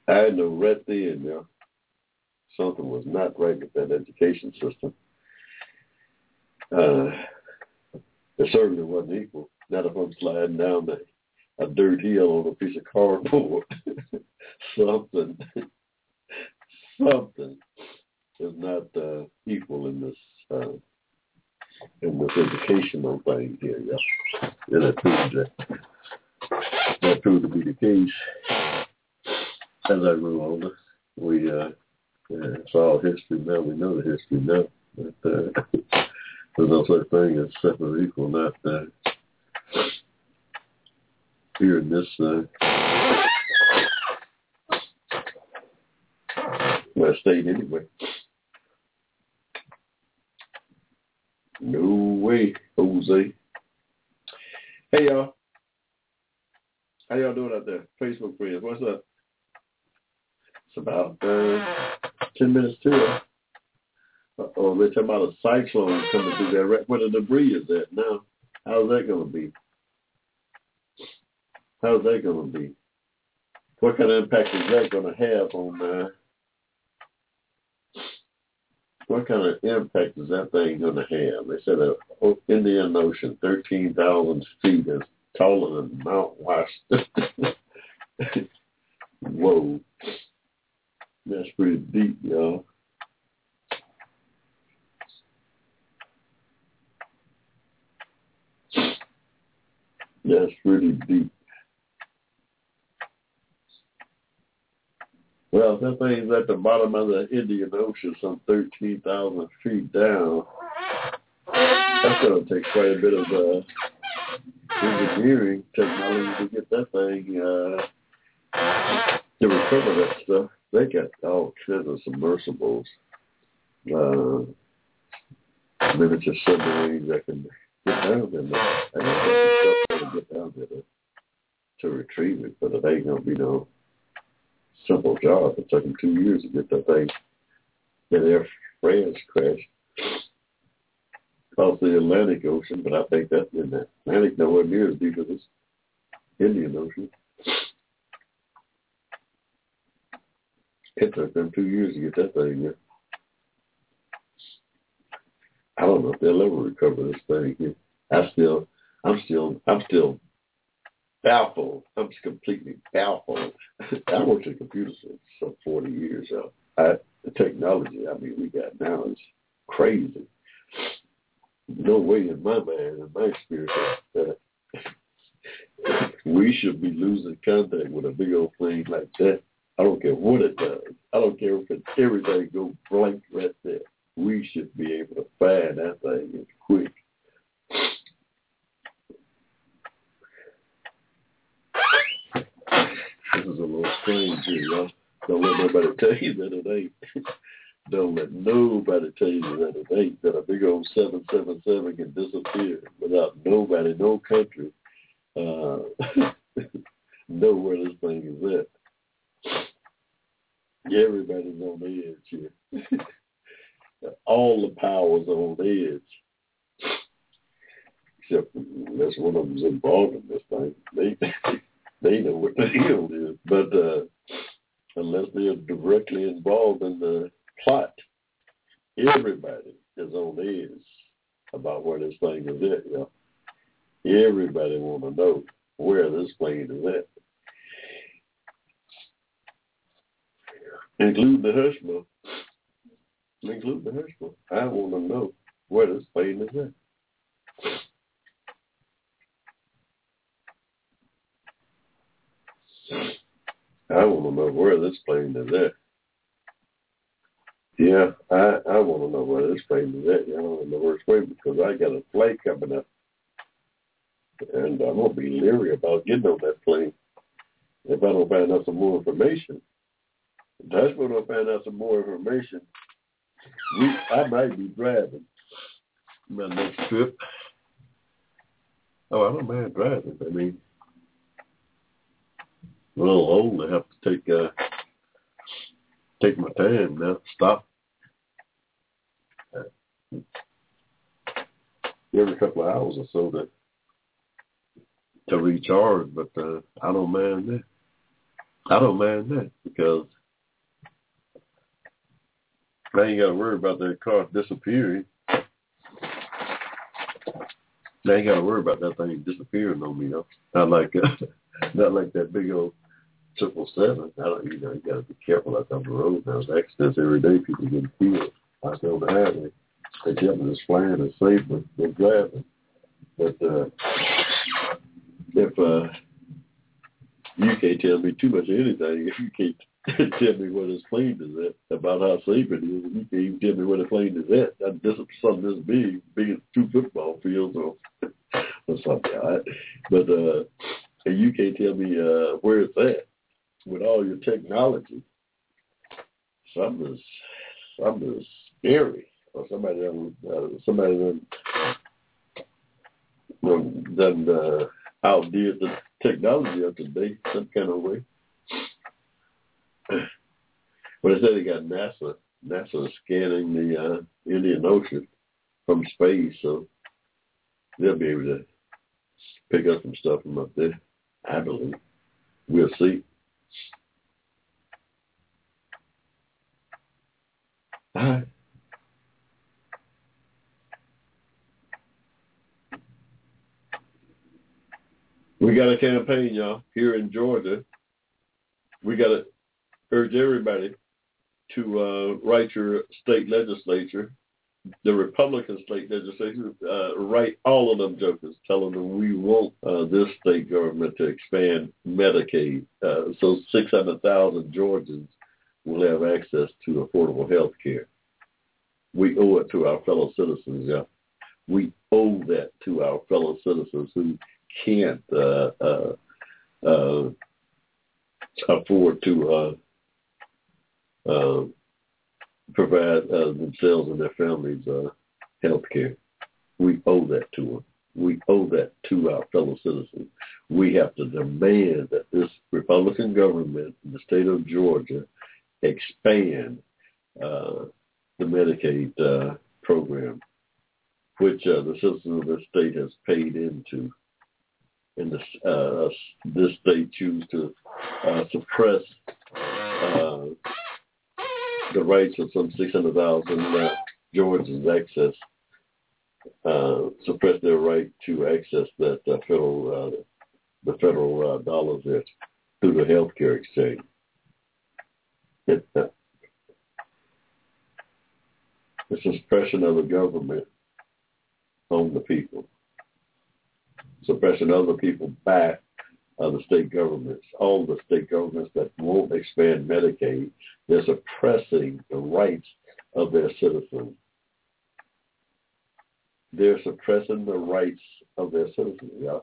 I know right then, know, something was not right with that education system. Uh, it certainly wasn't equal. Not if I'm sliding down the, a dirt hill on a piece of cardboard. *laughs* something, something is not uh, equal in this uh, in this educational thing here. Yeah, and that proved that that proved to be the case as I grew older. We uh, yeah, it's all history now. We know the history now. But, uh, there's no such thing as separate equal. Not uh, here in this uh, state anyway. No way, Jose. Hey y'all. How y'all doing out there? Facebook friends, what's up? It's about uh, ten minutes to it. Oh, they're talking about a cyclone coming through there. Where the debris is at now. How's that going to be? How's that going to be? What kind of impact is that going to have on? Uh, what kind of impact is that thing going to have? They said the Indian Ocean, thirteen thousand feet, is taller than Mount Washington. *laughs* Whoa. That's pretty deep, y'all. That's pretty deep. Well, that thing's at the bottom of the Indian Ocean, some 13,000 feet down. That's going to take quite a bit of uh, engineering technology to get that thing uh, to recover that stuff. They got all kinds of submersibles, uh, miniature submarines that can get down there. I don't think to get down there to, to retrieve it, but it ain't gonna be no simple job. It took them two years to get that thing in Air France crashed across the Atlantic Ocean, but I think that's in the Atlantic nowhere near as deep as this Indian Ocean. It took them two years to get that thing here. I don't know if they'll ever recover this thing. I still, I'm still, I'm still baffled. I'm just completely baffled. *laughs* I worked in computers for some 40 years. So I, the technology, I mean, we got now is crazy. No way in my mind, in my experience, that *laughs* we should be losing contact with a big old thing like that. I don't care what it does. I don't care if it, everything goes blank right there. We should be able to find that thing as quick. This is a little strange here, y'all. Don't let nobody tell you that it ain't. *laughs* Don't let nobody tell you that it ain't. That a big old 777 can disappear without nobody, no country, uh, *laughs* know where this thing is at. Everybody's on the edge here. *laughs* All the powers on the edge. Except unless one of them's involved in this thing. They *laughs* they know what the deal is. But uh, unless they're directly involved in the plot, everybody is on edge about where this thing is at. You know? Everybody want to know where this plane is at. Include the Hushmo. Include the Hushmo. I want to know where this plane is at. I I want to know where this plane is at. Yeah, I I want to know where this plane is at. I want to know where it's going because I got a flight coming up, and I'm gonna be leery about getting on that plane if I don't find out some more information. That's when I find out some more information, we I might be driving my next trip. Oh, I don't mind driving. I mean, I'm a little old. I have to take uh, take my time now. Stop every couple of hours or so to to recharge, but uh, I don't mind that. I don't mind that because I ain't got to worry about that car disappearing. I ain't got to worry about that thing disappearing on me, though. Not like uh, *laughs* not like that big old triple seven. I don't, you know, you got to be careful out on the road. There's accidents every day. People getting killed out there on the highway. They kept just flying and safely than driving. But uh, if uh, you can't tell me too much of anything, you can't *laughs* tell me where this plane is at, about how safe it is, you can't even tell me where the plane is at. That this something this big, big as two football fields or, *laughs* or something. Right? But uh, you can't tell me uh, where it's at with all your technology. Something is something is scary or somebody done, uh, somebody done, done, done uh, outdid the technology of today some kind of way. *clears throat* But I said they got NASA. NASA scanning the uh, Indian Ocean from space, so they'll be able to pick up some stuff from up there. I believe. We'll see. We got a campaign, y'all, here in Georgia. We got to urge everybody to uh, write your state legislature, the Republican state legislature, uh, write all of them jokers, telling them we want uh, this state government to expand Medicaid, uh, so 600,000 Georgians will have access to affordable health care. We owe it to our fellow citizens, yeah. We owe that to our fellow citizens who can't uh, uh, uh, afford to uh, provide uh, themselves and their families uh, health care. We owe that to them. We owe that to our fellow citizens. We have to demand that this Republican government in the state of Georgia expand uh, the Medicaid uh, program, which uh, the citizens of the state has paid into and this, uh, this state choose to uh, suppress uh, the rights of some 600,000 uh, Georgians access, uh, suppress their right to access that uh, federal, uh, the federal uh, dollars there through the health care exchange. Uh, it's a suppression of the government on the people suppressing other people back uh, the state governments, all the state governments that won't expand Medicaid, they're suppressing the rights of their citizens. They're suppressing the rights of their citizens. Yeah.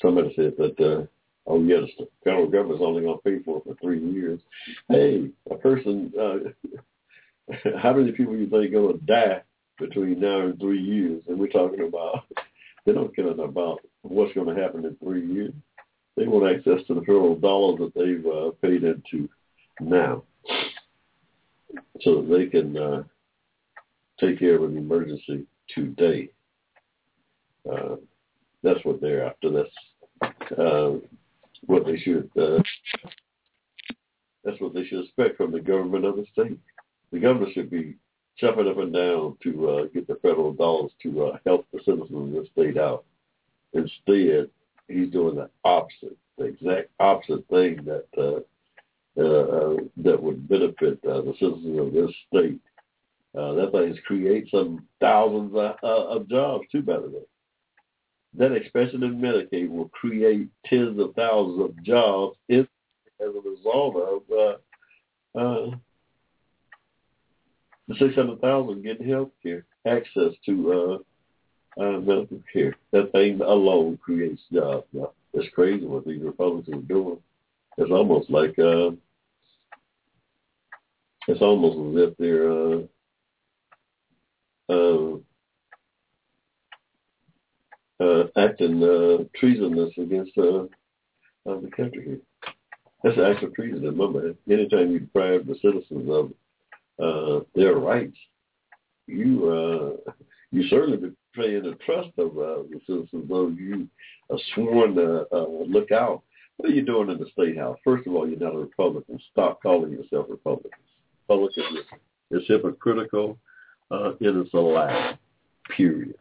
Somebody said that, uh, oh yeah, the federal government's only going to pay for it for three years. Hey, a person uh, *laughs* how many people you think are going to die between now and three years? And we're talking about, *laughs* they don't care about what's going to happen in three years. They want access to the federal dollars that they've uh, paid into now so that they can uh, take care of an emergency today. Uh, that's what they're after. That's uh, what they should. Uh, that's what they should expect from the government of the state the government should be jumping up and down to uh, get the federal dollars to uh, help the citizens of the state out. Instead, he's doing the opposite, the exact opposite thing that uh, uh, uh, that would benefit uh, the citizens of this state. Uh, that thing is create some thousands of, uh, of jobs too, by the way. that expansion in Medicaid will create tens of thousands of jobs in, as a result of uh, uh, the 600,000 getting health care, access to uh, uh, medical care. That thing alone creates jobs. Now, it's crazy what these Republicans are doing. It's almost like uh, it's almost as if they're uh, uh, uh, acting uh, treasonous against uh, uh, the country here. That's an act of treason. Remember, anytime you deprive the citizens of uh, their rights, you uh, you certainly betray the trust of uh, the citizens. Though you are sworn to uh, look out. What are you doing in the state house? First of all, you're not a Republican. Stop calling yourself Republicans. Republicanism is hypocritical. Uh, it is a lie. Period.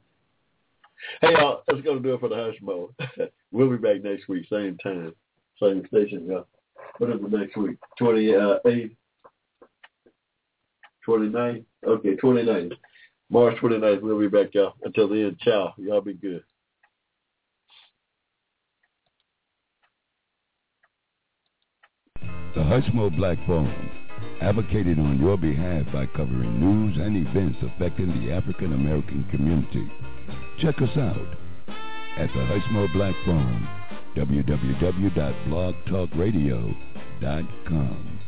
Hey, y'all, that's going to do it for the Hushmo. *laughs* we'll be back next week, same time, same station, y'all. What is the next week? 28th? 29th? Okay, 29th. March 29th, we'll be back, y'all. Until then, ciao. Y'all be good. The Hushmo Black Forum, advocated on your behalf by covering news and events affecting the African American community. Check us out at the Hushmo Black Forum, www.blogtalkradio.com.